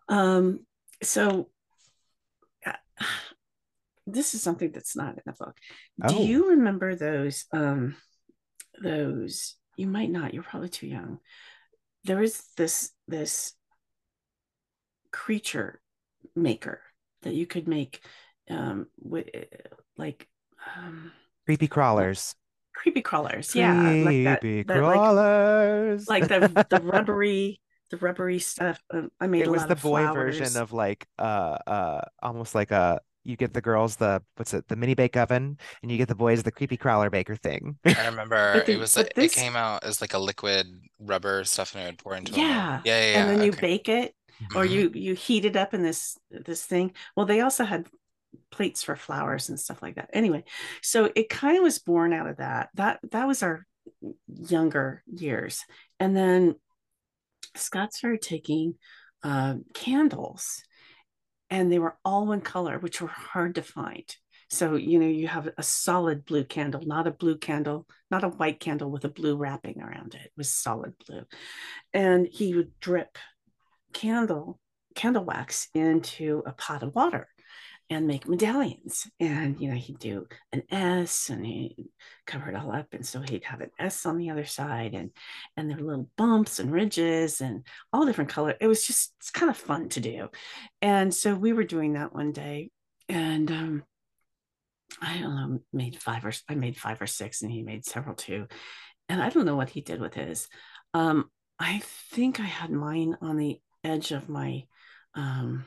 Speaker 3: Um, so uh, this is something that's not in the book. Do
Speaker 2: Oh.
Speaker 3: you remember those um those you might not, you're probably too young. There was this this creature maker that you could make um with like um
Speaker 2: Creepy crawlers.
Speaker 3: creepy crawlers. Yeah, like that,
Speaker 2: Creepy
Speaker 3: that like
Speaker 2: crawlers.
Speaker 3: like the the rubbery the rubbery stuff. Um, I made
Speaker 2: it
Speaker 3: a
Speaker 2: was
Speaker 3: lot
Speaker 2: the
Speaker 3: of
Speaker 2: boy
Speaker 3: flowers.
Speaker 2: version of like uh uh almost like a you get the girls the what's it the mini bake oven and you get the boys the creepy crawler baker thing.
Speaker 1: I remember
Speaker 3: the-
Speaker 1: it was
Speaker 3: but
Speaker 1: it
Speaker 3: this-
Speaker 1: came out as like a liquid rubber stuff and it would pour into a mold.
Speaker 3: Yeah,
Speaker 1: Yeah, yeah, yeah.
Speaker 3: and then you bake it or
Speaker 1: Mhm.
Speaker 3: you you heat it up in this this thing well they also had plates for flowers and stuff like that anyway so it kind of was born out of that that that was our younger years and then scott started taking uh, candles and they were all one color which were hard to find. So you know you have a solid blue candle not a blue candle not a white candle with a blue wrapping around it it was solid blue. And he would drip candle candle wax into a pot of water and make medallions. And, you know, he'd do an S and he cover it all up. And so he'd have an S on the other side and, and there were little bumps and ridges and all different color. It was just, it's kind of fun to do. And so we were doing that one day and, um, I don't know, made five or I made five or six and he made several too. And I don't know what he did with his. Um, I think I had mine on the edge of my um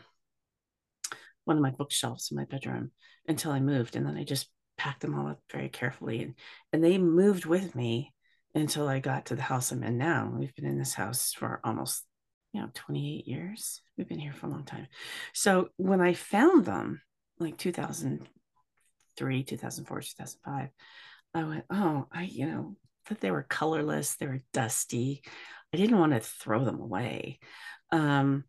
Speaker 3: one of my bookshelves in my bedroom until I moved. And then I just packed them all up very carefully. And, and they moved with me until I got to the house I'm in now. We've been in this house for almost, you know, 28 years. We've been here for a long time. So when I found them, like 2003, 2004, 2005, I went, oh, I, you know, that they were colorless, they were dusty. I didn't want to throw them away. Um,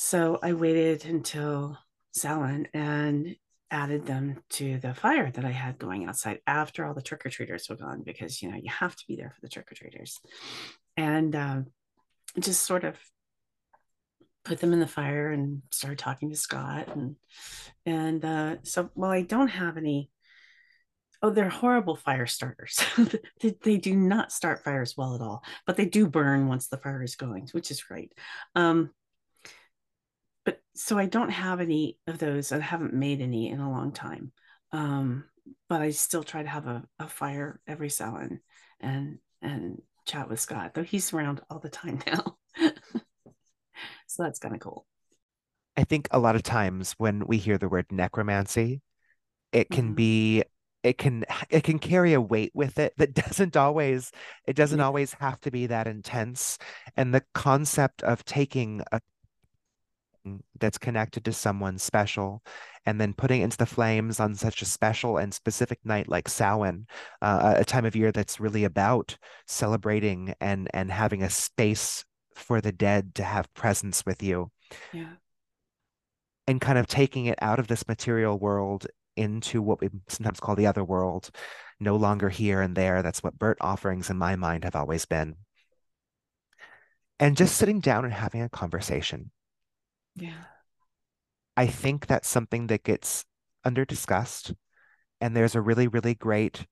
Speaker 3: so I waited until Samhain and added them to the fire that I had going outside after all the trick or treaters were gone because you know you have to be there for the trick or treaters, and um, just sort of put them in the fire and started talking to Scott and and uh, so while I don't have any oh they're horrible fire starters. They, they, do not start fires well at all but they do burn once the fire is going which is great. Um, so I don't have any of those. I haven't made any in a long time. Um, but I still try to have a, a fire every and and and chat with Scott, though he's around all the time now. so that's kind of cool.
Speaker 2: I think a lot of times when we hear the word necromancy, it can mm-hmm. be it can it can carry a weight with it that doesn't always it doesn't yeah. always have to be that intense and the concept of taking a that's connected to someone special and then putting into the flames on such a special and specific night like Samhain, uh, a time of year that's really about celebrating and and having a space for the dead to have presence with you.
Speaker 3: Yeah.
Speaker 2: And kind of taking it out of this material world into what we sometimes call the other world, no longer here and there. That's what burnt offerings in my mind have always been. And just sitting down and having a conversation
Speaker 3: yeah.
Speaker 2: I think that's something that gets under discussed. And there's a really, really great.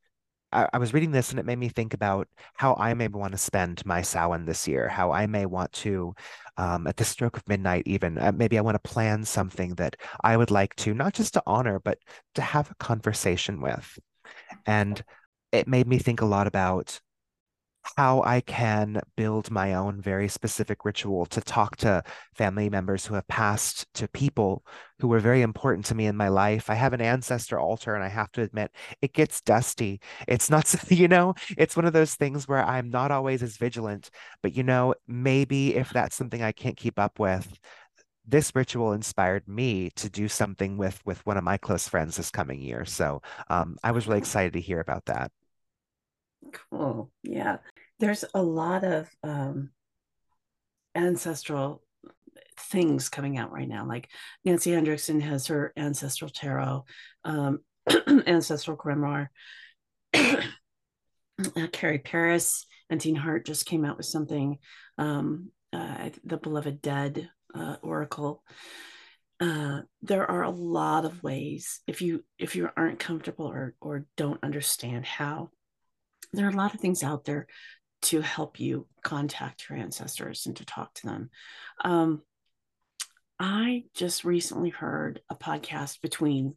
Speaker 2: I, I was reading this and it made me think about how I may want to spend my Samhain this year, how I may want to, um, at the stroke of midnight, even, uh, maybe I want to plan something that I would like to, not just to honor, but to have a conversation with. And it made me think a lot about how I can build my own very specific ritual to talk to family members who have passed, to people who were very important to me in my life. I have an ancestor altar, and I have to admit, it gets dusty. It's not, you know, it's one of those things where I'm not always as vigilant, but, you know, maybe if that's something I can't keep up with, this ritual inspired me to do something with with one of my close friends this coming year. So um, I was really excited to hear about that.
Speaker 3: Cool. Yeah. There's a lot of um, ancestral things coming out right now. Like Nancy Hendrickson has her ancestral tarot, um, ancestral grimoire. uh, Carrie Paris and Teen Hart just came out with something, um, uh, the Beloved Dead uh, Oracle. Uh, there are a lot of ways if you if you aren't comfortable or or don't understand how there are a lot of things out there to help you contact your ancestors and to talk to them. Um, I just recently heard a podcast between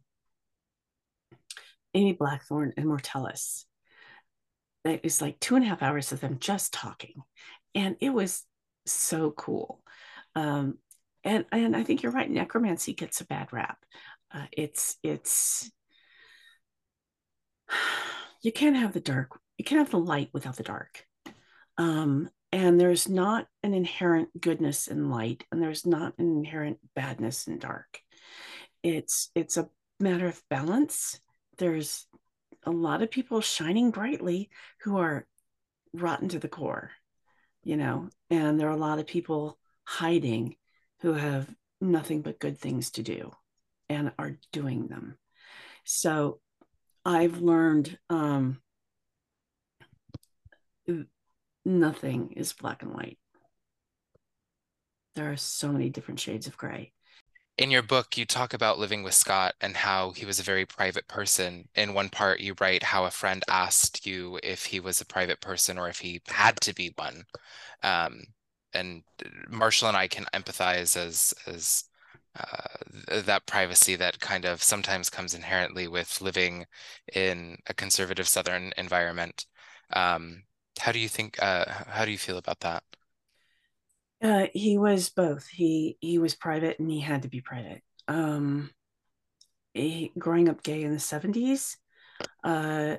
Speaker 3: Amy Blackthorn and Mortellus. It was like two and a half hours of them just talking, and it was so cool. Um, and and I think you're right. Necromancy gets a bad rap. Uh, it's it's you can't have the dark you can't have the light without the dark. Um, and there's not an inherent goodness in light, and there's not an inherent badness in dark. It's it's a matter of balance. There's a lot of people shining brightly who are rotten to the core, you know, and there are a lot of people hiding who have nothing but good things to do and are doing them. So I've learned um, nothing is black and white. There are so many different shades of gray.
Speaker 1: in your book, you talk about living with Scott and how he was a very private person. In one part, you write how a friend asked you if he was a private person or if he had to be one. Um, and Marshall and I can empathize as as uh, that privacy that kind of sometimes comes inherently with living in a conservative Southern environment. Um, how do you think? Uh, how do you feel about that?
Speaker 3: Uh, he was both. He he was private and he had to be private. Um, he, growing up gay in the seventies, uh,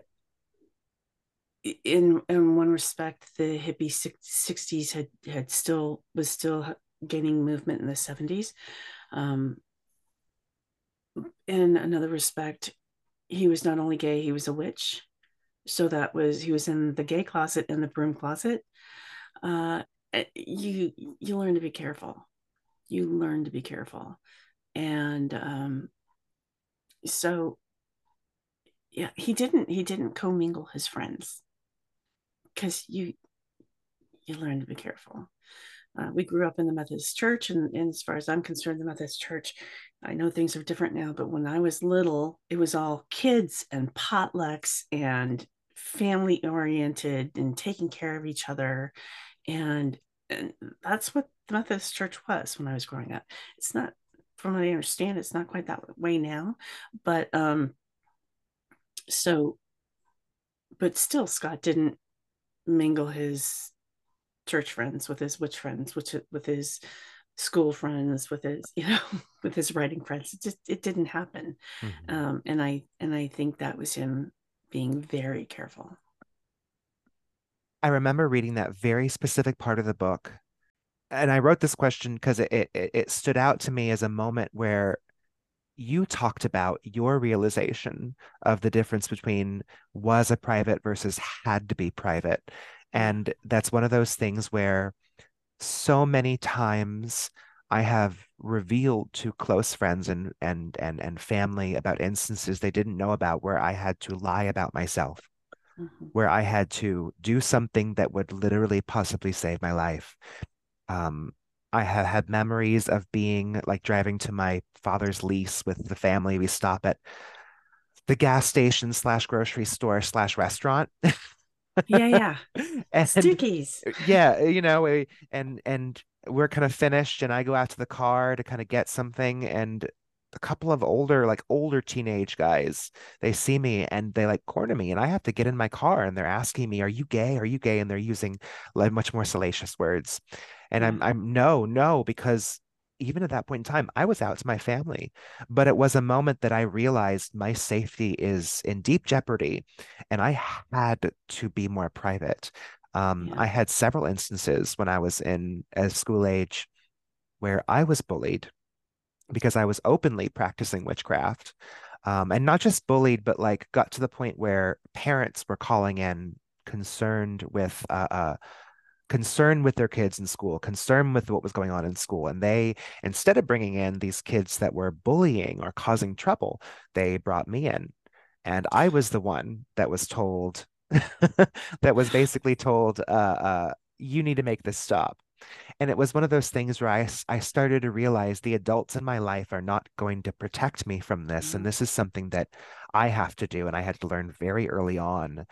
Speaker 3: in in one respect, the hippie sixties had had still was still gaining movement in the seventies. Um, in another respect, he was not only gay, he was a witch. So that was he was in the gay closet and the broom closet. Uh, Eh, you you learn to be careful. You learn to be careful. And um so yeah he didn't he didn't commingle his friends. Because you you learn to be careful. Uh, we grew up in the methodist church and, and as far as i'm concerned the methodist church i know things are different now but when i was little it was all kids and potlucks and family oriented and taking care of each other and and that's what the Methodist Church was when I was growing up. It's not, from what I understand, it's not quite that way now, but um, so, but still, Scott didn't mingle his church friends with his witch friends, which with his school friends, with his you know, with his writing friends. It just it didn't happen, mm-hmm. um, and I and I think that was him being very careful.
Speaker 2: I remember reading that very specific part of the book. And I wrote this question because it, it, it stood out to me as a moment where you talked about your realization of the difference between was a private versus had to be private. And that's one of those things where so many times I have revealed to close friends and and and and family about instances they didn't know about where I had to lie about myself mm-hmm. where I had to do something that would literally possibly save my life. Um, I have had memories of being like driving to my father's lease with the family. We stop at the gas station slash grocery store slash restaurant.
Speaker 3: yeah, yeah. and, Stuckey's.
Speaker 2: Yeah, you know, and and we're kind of finished, and I go out to the car to kind of get something, and a couple of older, like older teenage guys, they see me and they like corner me, and I have to get in my car, and they're asking me, "Are you gay? Are you gay?" And they're using like much more salacious words, and I'm mm. I'm no, no, because even at that point in time, I was out to my family, but it was a moment that I realized my safety is in deep jeopardy, and I had to be more private. Um, yeah. I had several instances when I was in as school age where I was bullied because I was openly practicing witchcraft. Um, and not just bullied, but like got to the point where parents were calling in concerned with uh, uh concern with their kids in school, concerned with what was going on in school. And they, instead of bringing in these kids that were bullying or causing trouble, they brought me in. And I was the one that was told, that was basically told, uh, uh, you need to make this stop. And it was one of those things where I, I started to realize the adults in my life are not going to protect me from this. Mm-hmm. And this is something that I have to do. And I had to learn very early on.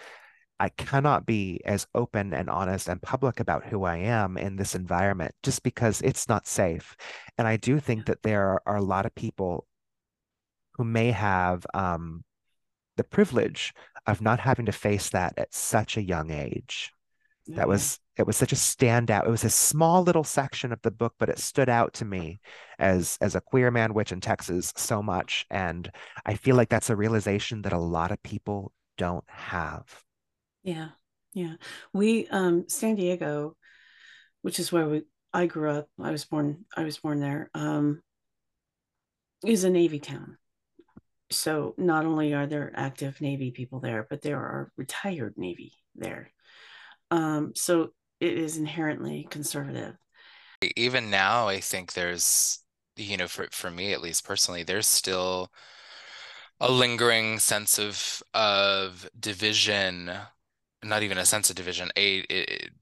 Speaker 2: I cannot be as open and honest and public about who I am in this environment just because it's not safe. And I do think that there are, are a lot of people who may have um, the privilege of not having to face that at such a young age. That was it was such a standout. It was a small little section of the book, but it stood out to me as as a queer man witch in Texas so much. And I feel like that's a realization that a lot of people don't have.
Speaker 3: Yeah. Yeah. We um San Diego, which is where we I grew up. I was born I was born there. Um is a Navy town. So not only are there active Navy people there, but there are retired Navy there. Um, so it is inherently conservative.
Speaker 1: Even now, I think there's, you know, for for me at least personally, there's still a lingering sense of of division not even a sense of division a,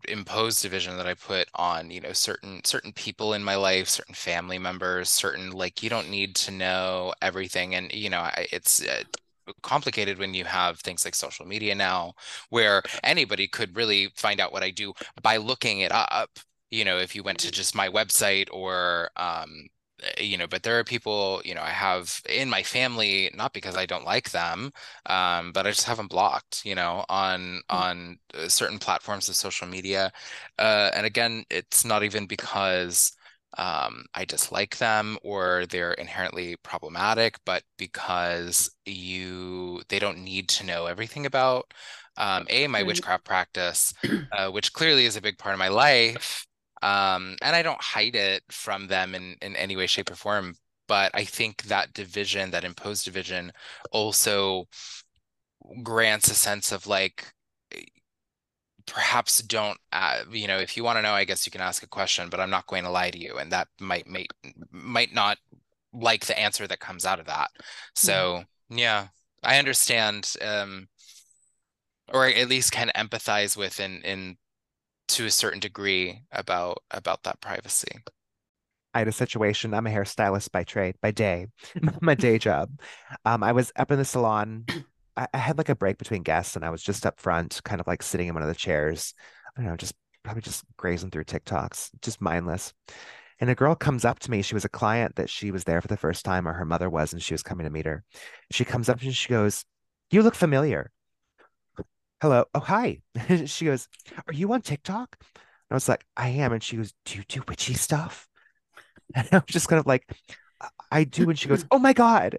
Speaker 1: imposed division that i put on you know certain certain people in my life certain family members certain like you don't need to know everything. And you know it's uh, complicated when you have things like social media now where anybody could really find out what i do by looking it up you know if you went to just my website or um you know but there are people you know i have in my family not because i don't like them um, but i just have them blocked you know on mm. on uh, certain platforms of social media uh, and again it's not even because um, i dislike them or they're inherently problematic but because you they don't need to know everything about um, a my witchcraft practice uh, which clearly is a big part of my life um, and I don't hide it from them in in any way, shape, or form. But I think that division, that imposed division, also grants a sense of like perhaps don't uh, you know if you want to know i guess you can ask a question but i'm not going to lie to you and that might make might not like the answer that comes out of that so yeah, yeah i understand um or at least can empathize with in in to a certain degree about about that privacy.
Speaker 2: I had a situation. I'm a hairstylist by trade, by day, my day job. Um, I was up in the salon. I, I, had like a break between guests, and I was just up front, kind of like sitting in one of the chairs. I don't know, just probably just grazing through TikToks, just mindless. And a girl comes up to me. She was a client that she was there for the first time, or her mother was, and she was coming to meet her. She comes up and she goes, "You look familiar." Hello. Oh, hi. she goes, Are you on TikTok? And I was like, I am. And she goes, Do you do witchy stuff? And I was just kind of like, I do. And she goes, Oh my God,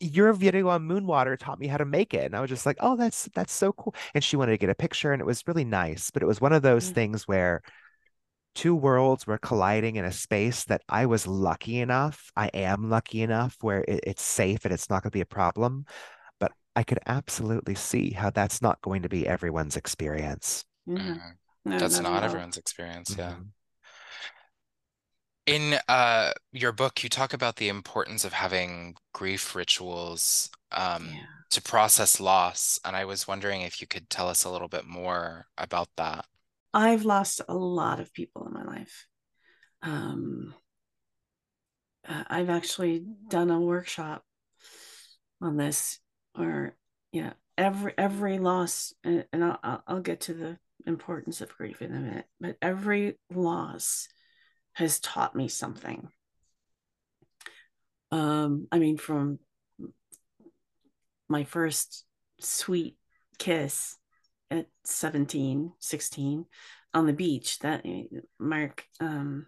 Speaker 2: your video on Moonwater taught me how to make it. And I was just like, Oh, that's that's so cool. And she wanted to get a picture, and it was really nice. But it was one of those mm-hmm. things where two worlds were colliding in a space that I was lucky enough, I am lucky enough where it, it's safe and it's not going to be a problem. I could absolutely see how that's not going to be everyone's experience.
Speaker 1: Mm-hmm. No, that's not, not everyone's experience. Mm-hmm. Yeah. In uh, your book, you talk about the importance of having grief rituals um, yeah. to process loss. And I was wondering if you could tell us a little bit more about that.
Speaker 3: I've lost a lot of people in my life. Um, uh, I've actually done a workshop on this or yeah every every loss and, and I'll, I'll get to the importance of grief in a minute but every loss has taught me something. Um i mean from my first sweet kiss at 17 16 on the beach that eh, mark um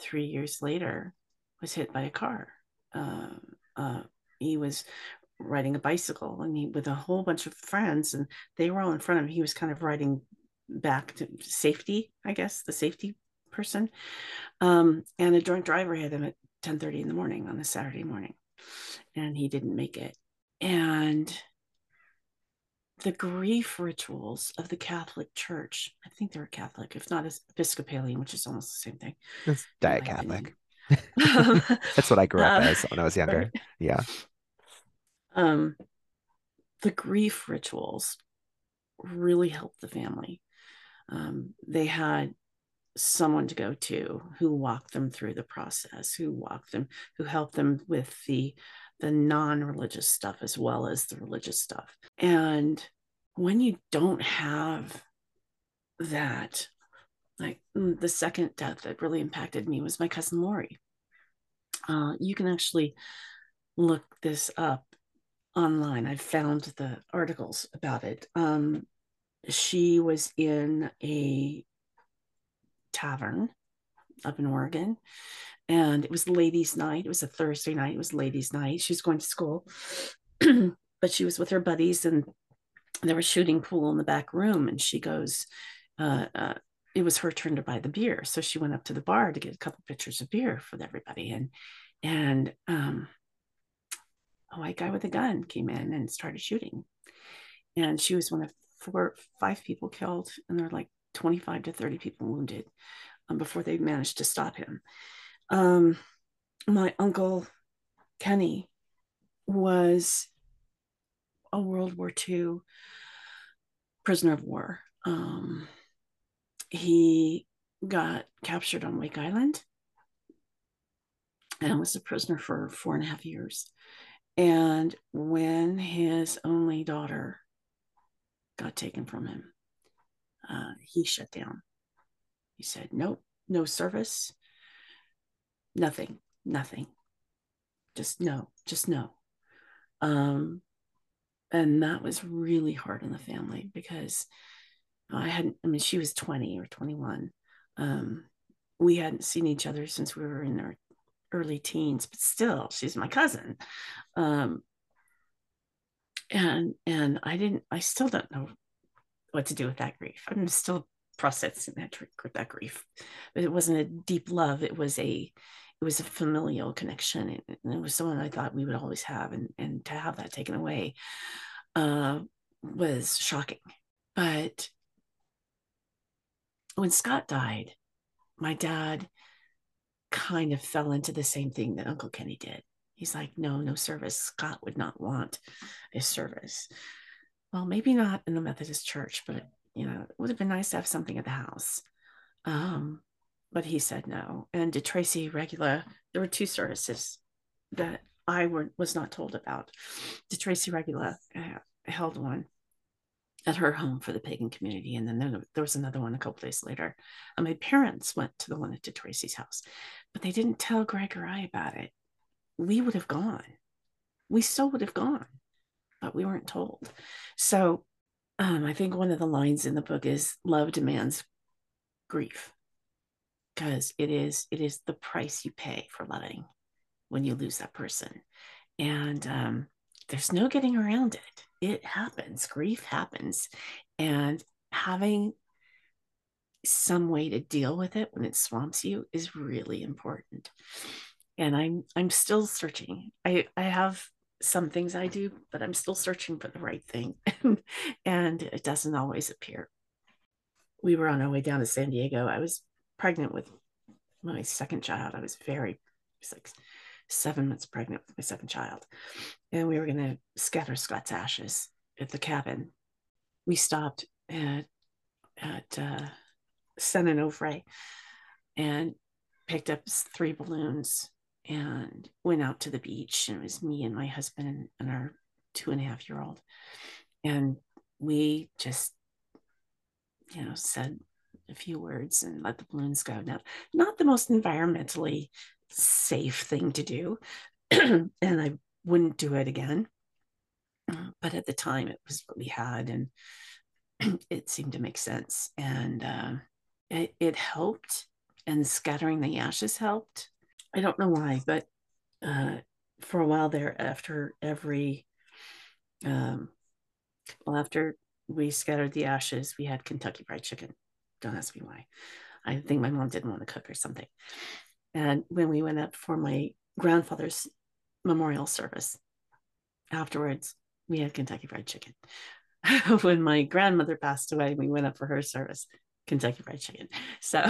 Speaker 3: three years later was hit by a car. Uh, uh, he was riding a bicycle and he with a whole bunch of friends and they were all in front of him. He was kind of riding back to safety i guess the safety person. Um, and a drunk driver hit him at 10 30 in the morning on a saturday morning and he didn't make it. And the grief rituals of the catholic church i think they're catholic if not as episcopalian which is almost the same thing.
Speaker 2: It's diet catholic that's what i grew up uh, as when i was younger. right? yeah
Speaker 3: um, the grief rituals really helped the family. Um, they had someone to go to who walked them through the process, who walked them, who helped them with the the non-religious stuff as well as the religious stuff. And when you don't have that, like mm, the second death that really impacted me was my cousin Lori. Uh, you can actually look this up online. I've found the articles about it. Um, she was in a tavern up in Oregon, and it was ladies' night. It was a Thursday night. It was ladies' night. She was going to school, but she was with her buddies, and there was shooting pool in the back room. And she goes, uh, uh, it was her turn to buy the beer, so she went up to the bar to get a couple pitchers of beer for everybody, and and um, a white guy with a gun came in and started shooting. And she was one of four, five people killed, and there were like 25 to 30 people wounded um, before they managed to stop him. Um, my uncle Kenny was a World War II prisoner of war. Um, he got captured on Wake Island and was a prisoner for four and a half years. And when his only daughter got taken from him, uh, he shut down. He said, Nope, no service, nothing, nothing. Just no, just no. Um, and that was really hard on the family because I hadn't, I mean, she was 20 or 21. Um, we hadn't seen each other since we were in our early teens, but still, she's my cousin. Um, and and I didn't, I still don't know what to do with that grief. I'm still processing that that grief. But it wasn't a deep love. It was a it was a familial connection, and it was someone I thought we would always have, and and to have that taken away uh, was shocking. But when Scott died, my dad kind of fell into the same thing that Uncle Kenny did. He's like, no, no service. Scott would not want a service. Well, maybe not in the Methodist church, but you know, it would have been nice to have something at the house. Um, but he said no. And to Tracy Regula, there were two services that I were, was not told about. deTraci Regula uh, held one at her home for the pagan community. And then there was another one a couple days later. And my parents went to the one at Tracy's house, but they didn't tell Greg or I about it. We would have gone. We still would have gone, but we weren't told. So um, I think one of the lines in the book is love demands grief because it is it is the price you pay for loving when you lose that person and um, there's no getting around it it happens grief happens and having some way to deal with it when it swamps you is really important. And i'm i'm still searching. I i have some things i do but i'm still searching for the right thing. And it doesn't always appear. We were on our way down to san diego. I was pregnant with my second child. I was very like seven months pregnant with my second child. And we were going to scatter Scott's ashes at the cabin. We stopped at, at uh, San Onofre and picked up three balloons and went out to the beach. And it was me and my husband and, and our two and a half year old. And we just, you know, said a few words and let the balloons go. Now, not the most environmentally safe thing to do. and I wouldn't do it again. But at the time, it was what we had, and it seemed to make sense. And uh, it, it helped, and scattering the ashes helped. I don't know why, but uh, for a while there, after every, um, well, after we scattered the ashes, we had Kentucky Fried Chicken. Don't ask me why. I think my mom didn't want to cook or something. And when we went up for my grandfather's memorial service, afterwards, we had Kentucky Fried Chicken. when my grandmother passed away, we went up for her service, Kentucky Fried Chicken. So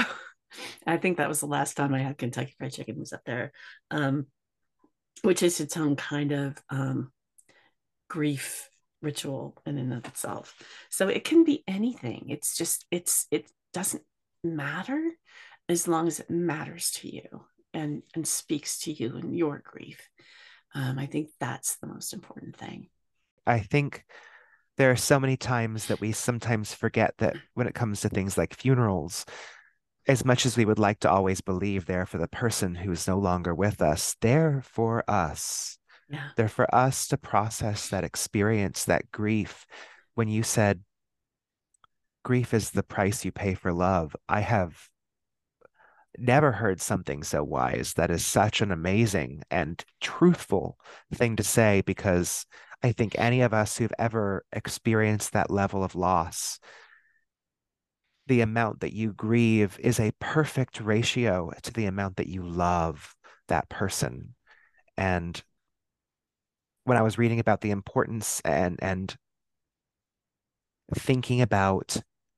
Speaker 3: I think that was the last time I had Kentucky Fried Chicken was up there, um, which is its own kind of um, grief ritual in and of itself. So it can be anything. It's just it's it doesn't matter as long as it matters to you and and speaks to you and your grief. Um, i think that's the most important thing.
Speaker 2: I think there are so many times that we sometimes forget that when it comes to things like funerals as much as we would like to always believe they're for the person who's no longer with us they're for us.
Speaker 3: Yeah.
Speaker 2: they're for us to process that experience that grief. When you said grief is the price you pay for love i have never heard something so wise. That is such an amazing and truthful thing to say because I think any of us who've ever experienced that level of loss, the amount that you grieve is a perfect ratio to the amount that you love that person. And when I was reading about the importance and and thinking about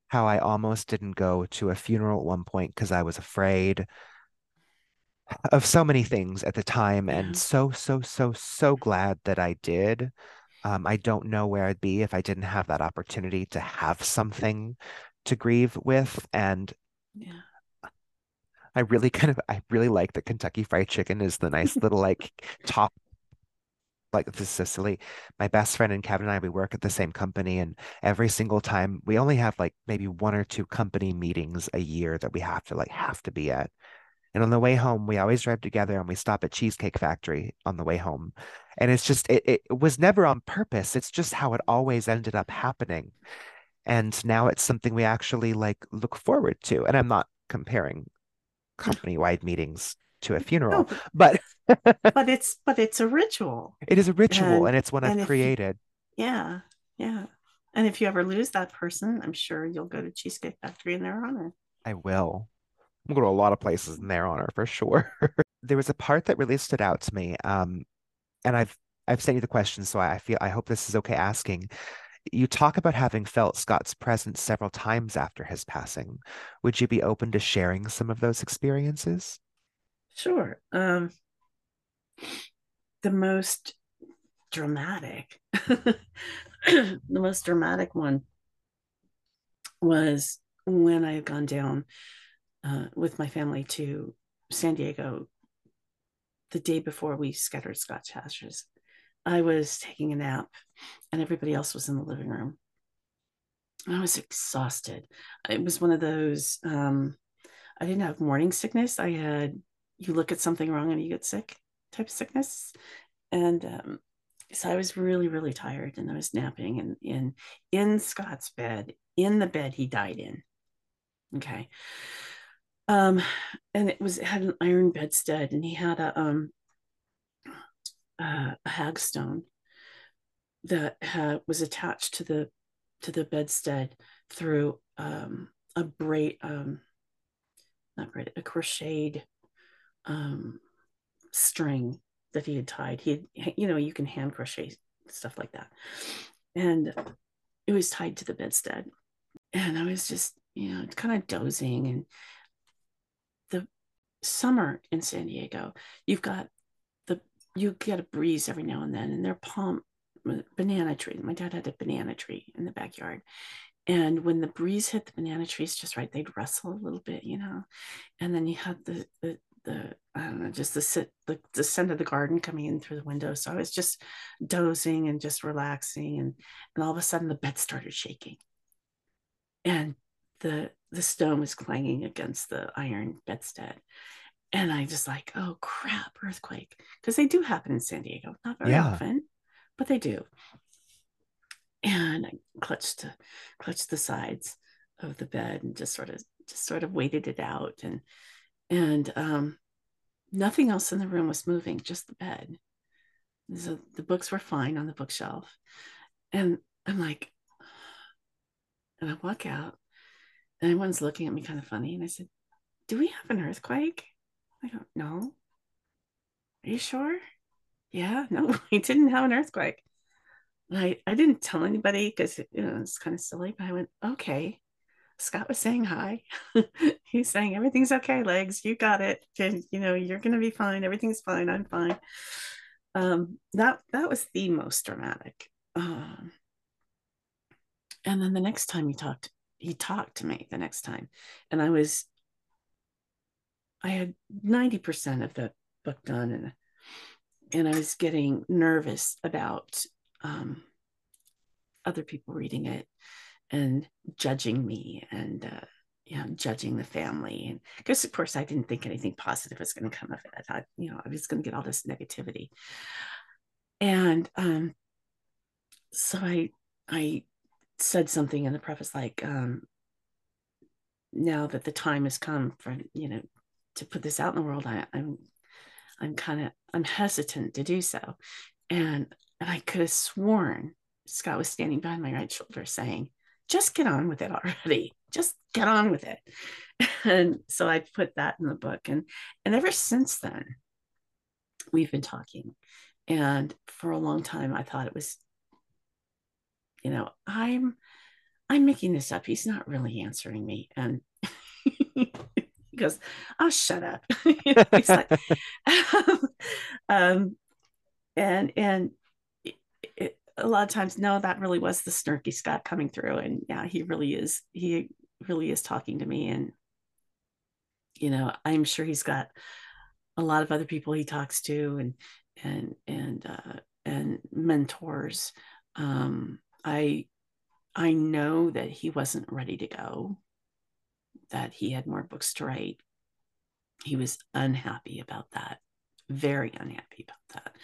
Speaker 2: how I almost didn't go to a funeral at one point because I was afraid of so many things at the time and so so so so glad that I did Um, I don't know where I'd be if I didn't have that opportunity to have something to grieve with. And
Speaker 3: Yeah.
Speaker 2: I really kind of I really like that Kentucky Fried Chicken is the nice little like top like this is so silly. My best friend and Kevin and I we work at the same company and every single time we only have like maybe one or two company meetings a year that we have to like have to be at. And on the way home, we always drive together and we stop at Cheesecake Factory on the way home. And it's just it, it was never on purpose. It's just how it always ended up happening. And now it's something we actually like look forward to. And I'm not comparing company-wide meetings to a funeral,
Speaker 3: but,
Speaker 2: but
Speaker 3: but it's but it's a ritual.
Speaker 2: it is a ritual
Speaker 3: And
Speaker 2: and it's one
Speaker 3: and
Speaker 2: I've
Speaker 3: if
Speaker 2: created.
Speaker 3: yeah, yeah. And if you ever lose that person, I'm sure you'll go to Cheesecake Factory in their honor.
Speaker 2: I will. I'm going to a lot of places in their honor for sure. There was a part that really stood out to me. Um, and I've I've sent you the question, so I feel I hope this is okay asking. You talk about having felt Scott's presence several times after his passing. Would you be open to sharing some of those experiences?
Speaker 3: Sure. Um, the most dramatic, the most dramatic one was when I had gone down uh, with my family to San Diego the day before we scattered Scott's ashes. I was taking a nap and everybody else was in the living room. I was exhausted. It was one of those, um, I didn't have morning sickness. I had, you look at something wrong and you get sick type of sickness. And um, so I was really, really tired and I was napping and in, in Scott's bed, in the bed he died in. Okay. Um, and it was, it had an iron bedstead and he had a, um, uh, a hagstone that was attached to the to the bedstead through um, a braid, um, not braid, a crocheted um, string that he had tied. He, had, you know, you can hand crochet stuff like that, and it was tied to the bedstead. And I was just, you know, kind of dozing. And the summer in San Diego, you've got the you get a breeze every now and then, and their palm banana tree. My dad had a banana tree in the backyard. And when the breeze hit the banana trees just right, they'd rustle a little bit, you know. And then you had the the the I don't know, just the sit the, the scent of the garden coming in through the window. So I was just dozing and just relaxing and and all of a sudden the bed started shaking. And the the stone was clanging against the iron bedstead. And I just like, oh crap, earthquake. Because they do happen in San Diego, not very
Speaker 2: Yeah.
Speaker 3: often but they do. And I clutched clutched the sides of the bed and just sort of just sort of waited it out and and um nothing else in the room was moving, just the bed. So the books were fine on the bookshelf. And I'm like, and I walk out and everyone's looking at me kind of funny. And I said, Do we have an earthquake? I don't know. Are you sure? yeah, no, we didn't have an earthquake. I, I didn't tell anybody because you know it's kind of silly, but I went, okay. Scott was saying hi. He's saying everything's okay, legs. You got it. You know, you're gonna be fine. Everything's fine. I'm fine. Um, that that was the most dramatic. Um, and then the next time he talked, he talked to me the next time, and I was, I had ninety percent of the book done, and and I was getting nervous about um, other people reading it and judging me and uh, you know judging the family and because of course I didn't think anything positive was going to come of it. I thought you know I was going to get all this negativity, and um, so I I said something in the preface like um, now that the time has come for you know to put this out in the world I, I'm I'm kind of I'm hesitant to do so. And and I could have sworn Scott was standing behind my right shoulder saying, just get on with it already. Just get on with it. And so I put that in the book. And and ever since then, we've been talking. And for a long time I thought it was, you know, I'm I'm making this up. He's not really answering me. And he goes, "Oh, shut up." He's like, um, and and it, a lot of times, no, that really was the snarky Scott coming through. And yeah, he really is. He really is talking to me. And, you know, I'm sure he's got a lot of other people he talks to and, and, and, uh, and mentors. Um, I, I know that he wasn't ready to go, that he had more books to write. He was unhappy about that, very unhappy about that.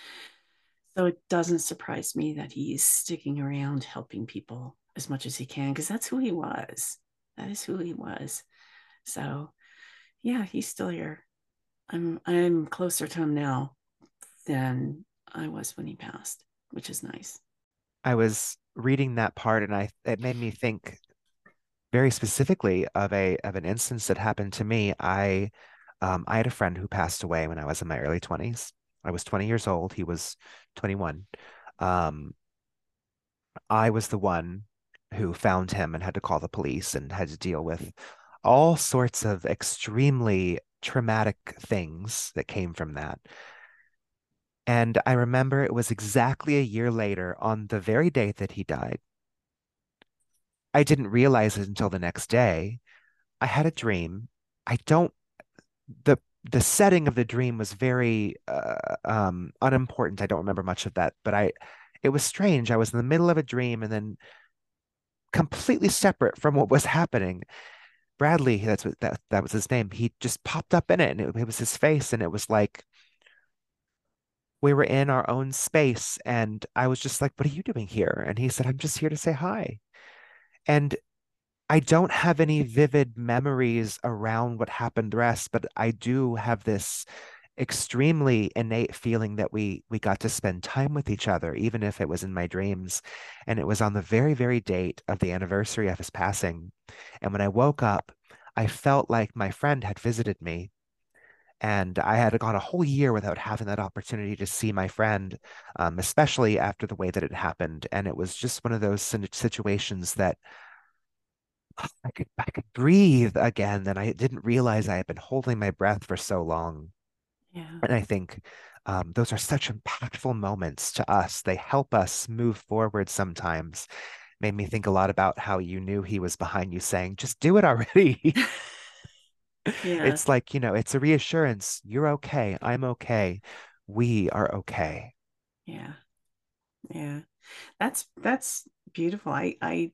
Speaker 3: So it doesn't surprise me that he's sticking around helping people as much as he can because that's who he was. That is who he was. So yeah, he's still here. I'm I'm closer to him now than I was when he passed, which is nice.
Speaker 2: I was reading that part and I it made me think very specifically of a of an instance that happened to me. I um, I had a friend who passed away when I was in my early 20s. I was 20 years old. He was 21. Um, I was the one who found him and had to call the police and had to deal with all sorts of extremely traumatic things that came from that. And I remember it was exactly a year later, on the very day that he died. I didn't realize it until the next day. I had a dream. I don't, the the setting of the dream was very uh, um, unimportant. I don't remember much of that, but I, it was strange. I was in the middle of a dream and then completely separate from what was happening. Bradley, that's what that, that was his name. He just popped up in it and it, it was his face. And it was like, we were in our own space. And I was just like, what are you doing here? And he said, I'm just here to say hi. And I don't have any vivid memories around what happened rest, but I do have this extremely innate feeling that we we got to spend time with each other even if it was in my dreams and it was on the very very date of the anniversary of his passing and when i woke up i felt like my friend had visited me and i had gone a whole year without having that opportunity to see my friend um, especially after the way that it happened and it was just one of those situations that I could I could breathe again, and I didn't realize I had been holding my breath for so long.
Speaker 3: Yeah.
Speaker 2: And I think um, those are such impactful moments to us. They help us move forward sometimes. Made me think a lot about how you knew he was behind you saying, just do it already. yeah. It's like, you know, it's a reassurance. You're okay. I'm okay. We are okay.
Speaker 3: Yeah. Yeah. That's that's beautiful. I I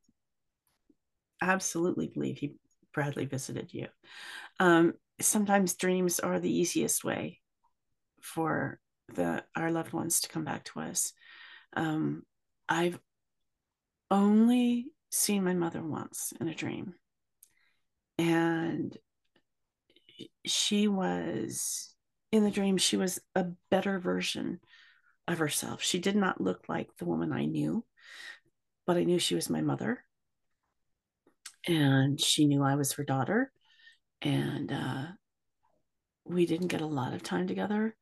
Speaker 3: absolutely believe he Bradley visited you. Um, sometimes dreams are the easiest way for the our loved ones to come back to us. Um, I've only seen my mother once in a dream, and she was in the dream. She was a better version of herself. She did not look like the woman I knew, but I knew she was my mother and she knew I was her daughter. And uh, we didn't get a lot of time together,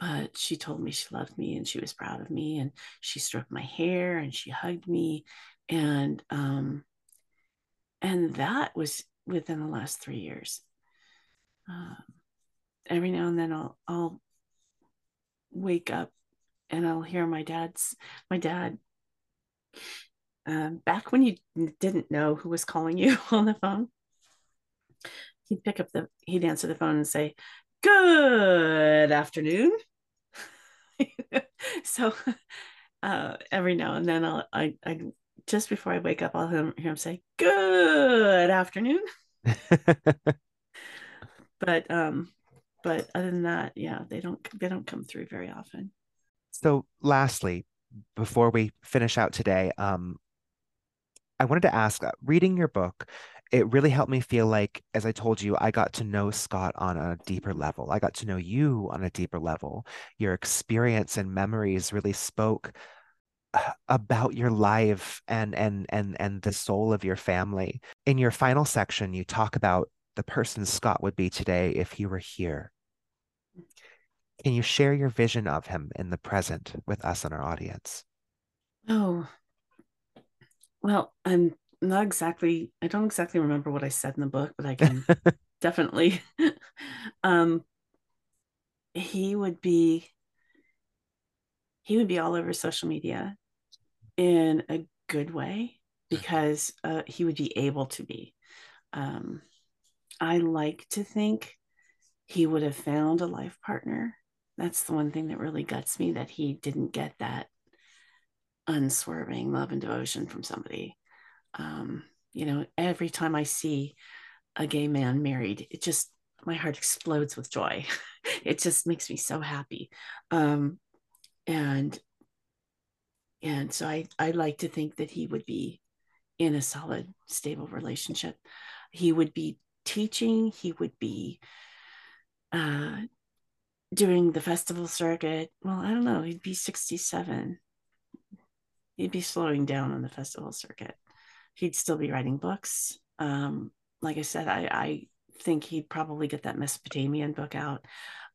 Speaker 3: but she told me she loved me and she was proud of me. And she stroked my hair and she hugged me. And, um, and that was within the last three years. Um, every now and then I'll, I'll wake up and I'll hear my dad's, my dad um, back when you didn't know who was calling you on the phone, he'd pick up the, he'd answer the phone and say, Good afternoon. so uh, every now and then I'll, I, I, just before I wake up, I'll hear him say, Good afternoon. but, um, but other than that, yeah, they don't, they don't come through very often.
Speaker 2: So lastly, before we finish out today, um, I wanted to ask, uh, reading your book, it really helped me feel like, as I told you, I got to know Scott on a deeper level. I got to know you on a deeper level. Your experience and memories really spoke uh, about your life and and and and the soul of your family. In your final section, you talk about the person Scott would be today if he were here. Can you share your vision of him in the present with us and our audience?
Speaker 3: Oh, well, I'm not exactly, I don't exactly remember what I said in the book, but I can definitely. um, he would be, he would be all over social media. in a good way because uh, he would be able to be. Um, I like to think he would have found a life partner. That's the one thing that really guts me that he didn't get that unswerving love and devotion from somebody. Um, you know, every time I see a gay man married, it just my heart explodes with joy. it just makes me so happy. Um, and and so I I like to think that he would be in a solid, stable relationship. He would be teaching. He would be uh, doing the festival circuit. Well, I don't know. He'd be 67. He'd be slowing down on the festival circuit. He'd still be writing books. Um, like I said, I, I think he'd probably get that Mesopotamian book out.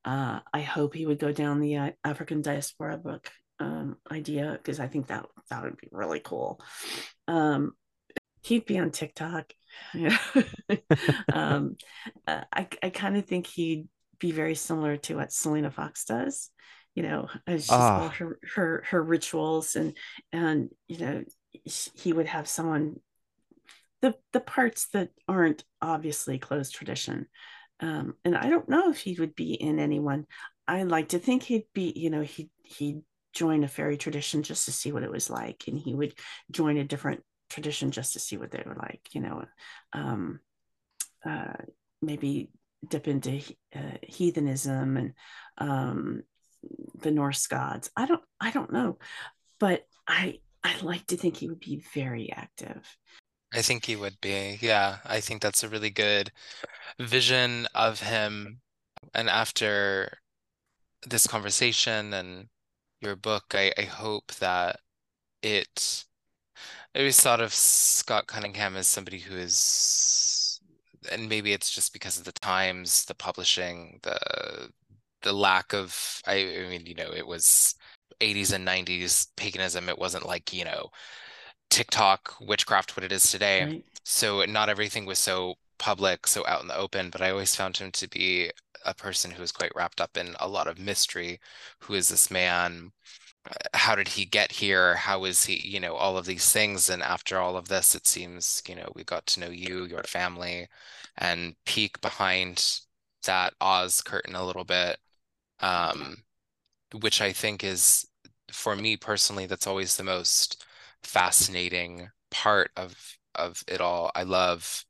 Speaker 3: Uh, I hope he would go down the uh, African diaspora book um, idea because I think that that would be really cool. Um, he'd be on TikTok. um, uh, I I kind of think he'd be very similar to what Selena Fox does. You know, just all her her her rituals and and you know he would have someone the the parts that aren't obviously closed tradition. Um, and I don't know if he would be in anyone. I like to think he'd be, you know, he he'd join a fairy tradition just to see what it was like, and he would join a different tradition just to see what they were like. You know, um, uh, maybe dip into uh, heathenism and um, the Norse gods. I don't I don't know, but I I like to think he would be very active.
Speaker 1: I think he would be. Yeah, I think that's a really good vision of him. And after this conversation and your book, I, I hope that it I always thought of Scott Cunningham as somebody who is and maybe it's just because of the times, the publishing, the the lack of I, I mean, you know, it was 80s and 90s paganism. It wasn't like, you know, TikTok witchcraft what it is today. Right. So not everything was so public, so out in the open, but I always found him to be a person who was quite wrapped up in a lot of mystery. Who is this man? How did he get here? How is he, you know, all of these things. And after all of this, it seems, you know, we got to know you, your family, and peek behind that Oz curtain a little bit. Um, which I think is for me personally, that's always the most fascinating part of of it all. I love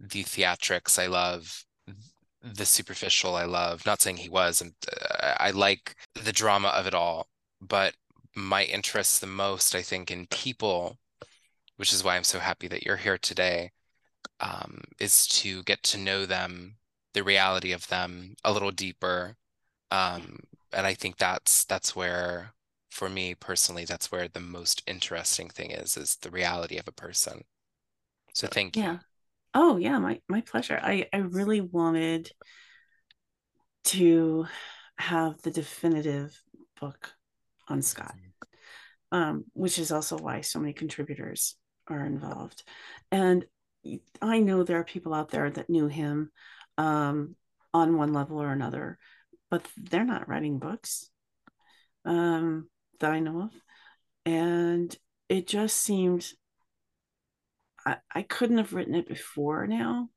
Speaker 1: the theatrics. I love the superficial. I love not saying he was, and uh, I like the drama of it all. But my interest the most, I think, in people, which is why I'm so happy that you're here today, um, is to get to know them, the reality of them a little deeper. Um, and I think that's that's where for me personally, that's where the most interesting thing is, is the reality of a person. So thank
Speaker 3: you.
Speaker 1: Yeah.
Speaker 3: Oh yeah, my my pleasure. I I really wanted to have the definitive book on Scott, um, which is also why so many contributors are involved. And I know there are people out there that knew him um, on one level or another, but they're not writing books. Um, that I know of. And it just seemed I, I couldn't have written it before now,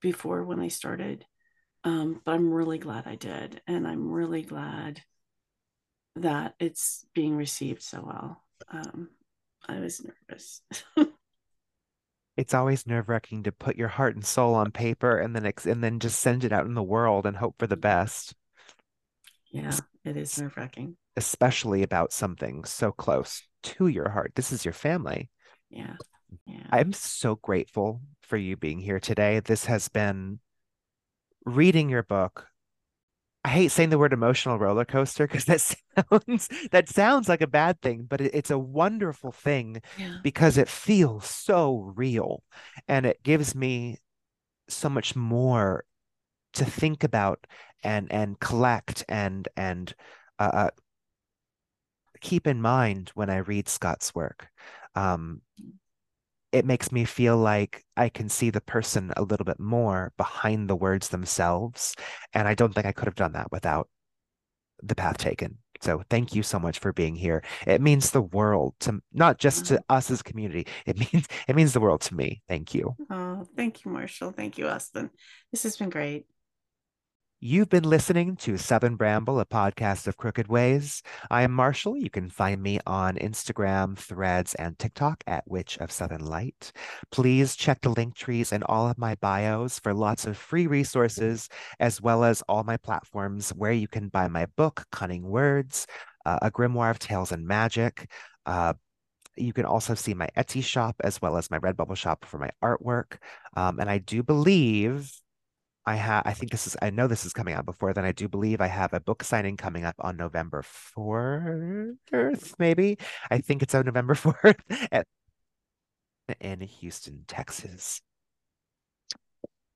Speaker 3: before when I started. Um, but I'm really glad I did. And I'm really glad that it's being received so well. Um, I was nervous.
Speaker 2: it's always nerve wracking to put your heart and soul on paper and then ex- and then just send it out in the world and hope for the best.
Speaker 3: Yeah, it is nerve wracking
Speaker 2: especially about something so close to your heart. This is your family.
Speaker 3: Yeah. Yeah.
Speaker 2: I'm so grateful for you being here today. This has been reading your book. I hate saying the word emotional roller coaster because that sounds that sounds like a bad thing, but it, it's a wonderful thing yeah. because it feels so real and it gives me so much more to think about and and collect and and uh, uh keep in mind when I read Scott's work. Um, it makes me feel like I can see the person a little bit more behind the words themselves. And I don't think I could have done that without the path taken. So thank you so much for being here. It means the world to not just to mm-hmm. us as community. It means it means the world to me. Thank you.
Speaker 3: Oh, thank you, Marshall. Thank you, Austin. This has been great.
Speaker 2: You've been listening to Southern Bramble, a podcast of Crooked Ways. I am Marshall. You can find me on Instagram, Threads, and TikTok at Witch of Southern Light. Please check the link trees in all of my bios for lots of free resources, as well as all my platforms where you can buy my book, Cunning Words, uh, A Grimoire of Tales and Magic. Uh, you can also see my Etsy shop as well as my Redbubble shop for my artwork. Um, and I do believe I have I think this is I know this is coming out before then. I do believe I have a book signing coming up on November 4th, maybe. I think it's on November 4th at, in Houston, Texas.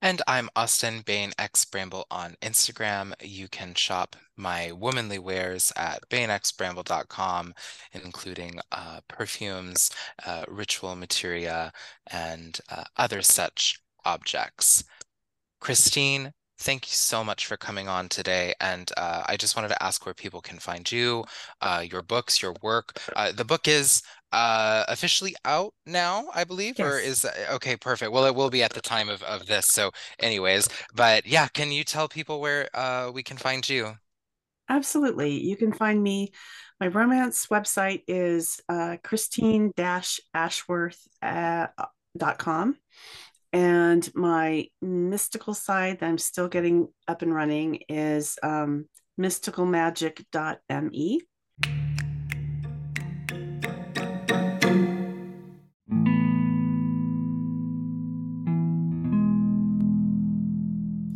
Speaker 1: And I'm Austin Bain X Bramble on Instagram. You can shop my womanly wares at bainxbramble.com, including uh, perfumes, uh, ritual materia, and uh, other such objects. Christine, thank you so much for coming on today. And uh, I just wanted to ask where people can find you, uh, your books, your work. Uh, the book is uh, officially out now, I believe, yes. or is okay, perfect. Well, it will be at the time of, of this. So, anyways, but yeah, can you tell people where uh, we can find you?
Speaker 3: Absolutely. You can find me. My romance website is uh, christine-ashworth.com. And my mystical side that I'm still getting up and running is um, mysticalmagic.me.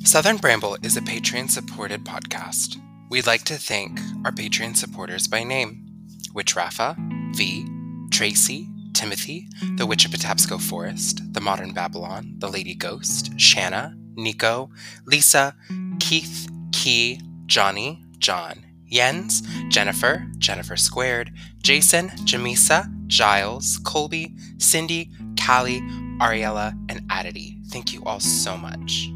Speaker 1: Southern Bramble is a Patreon supported podcast. We'd like to thank our Patreon supporters by name Witch Rafa, V, Tracy, Timothy, The Witch of Patapsco Forest, The Modern Babylon, The Lady Ghost, Shanna, Nico, Lisa, Keith, Key, Johnny, John, Jens, Jennifer, Jennifer Squared, Jason, Jamisa, Giles, Colby, Cindy, Callie, Ariella, and Adity. Thank you all so much.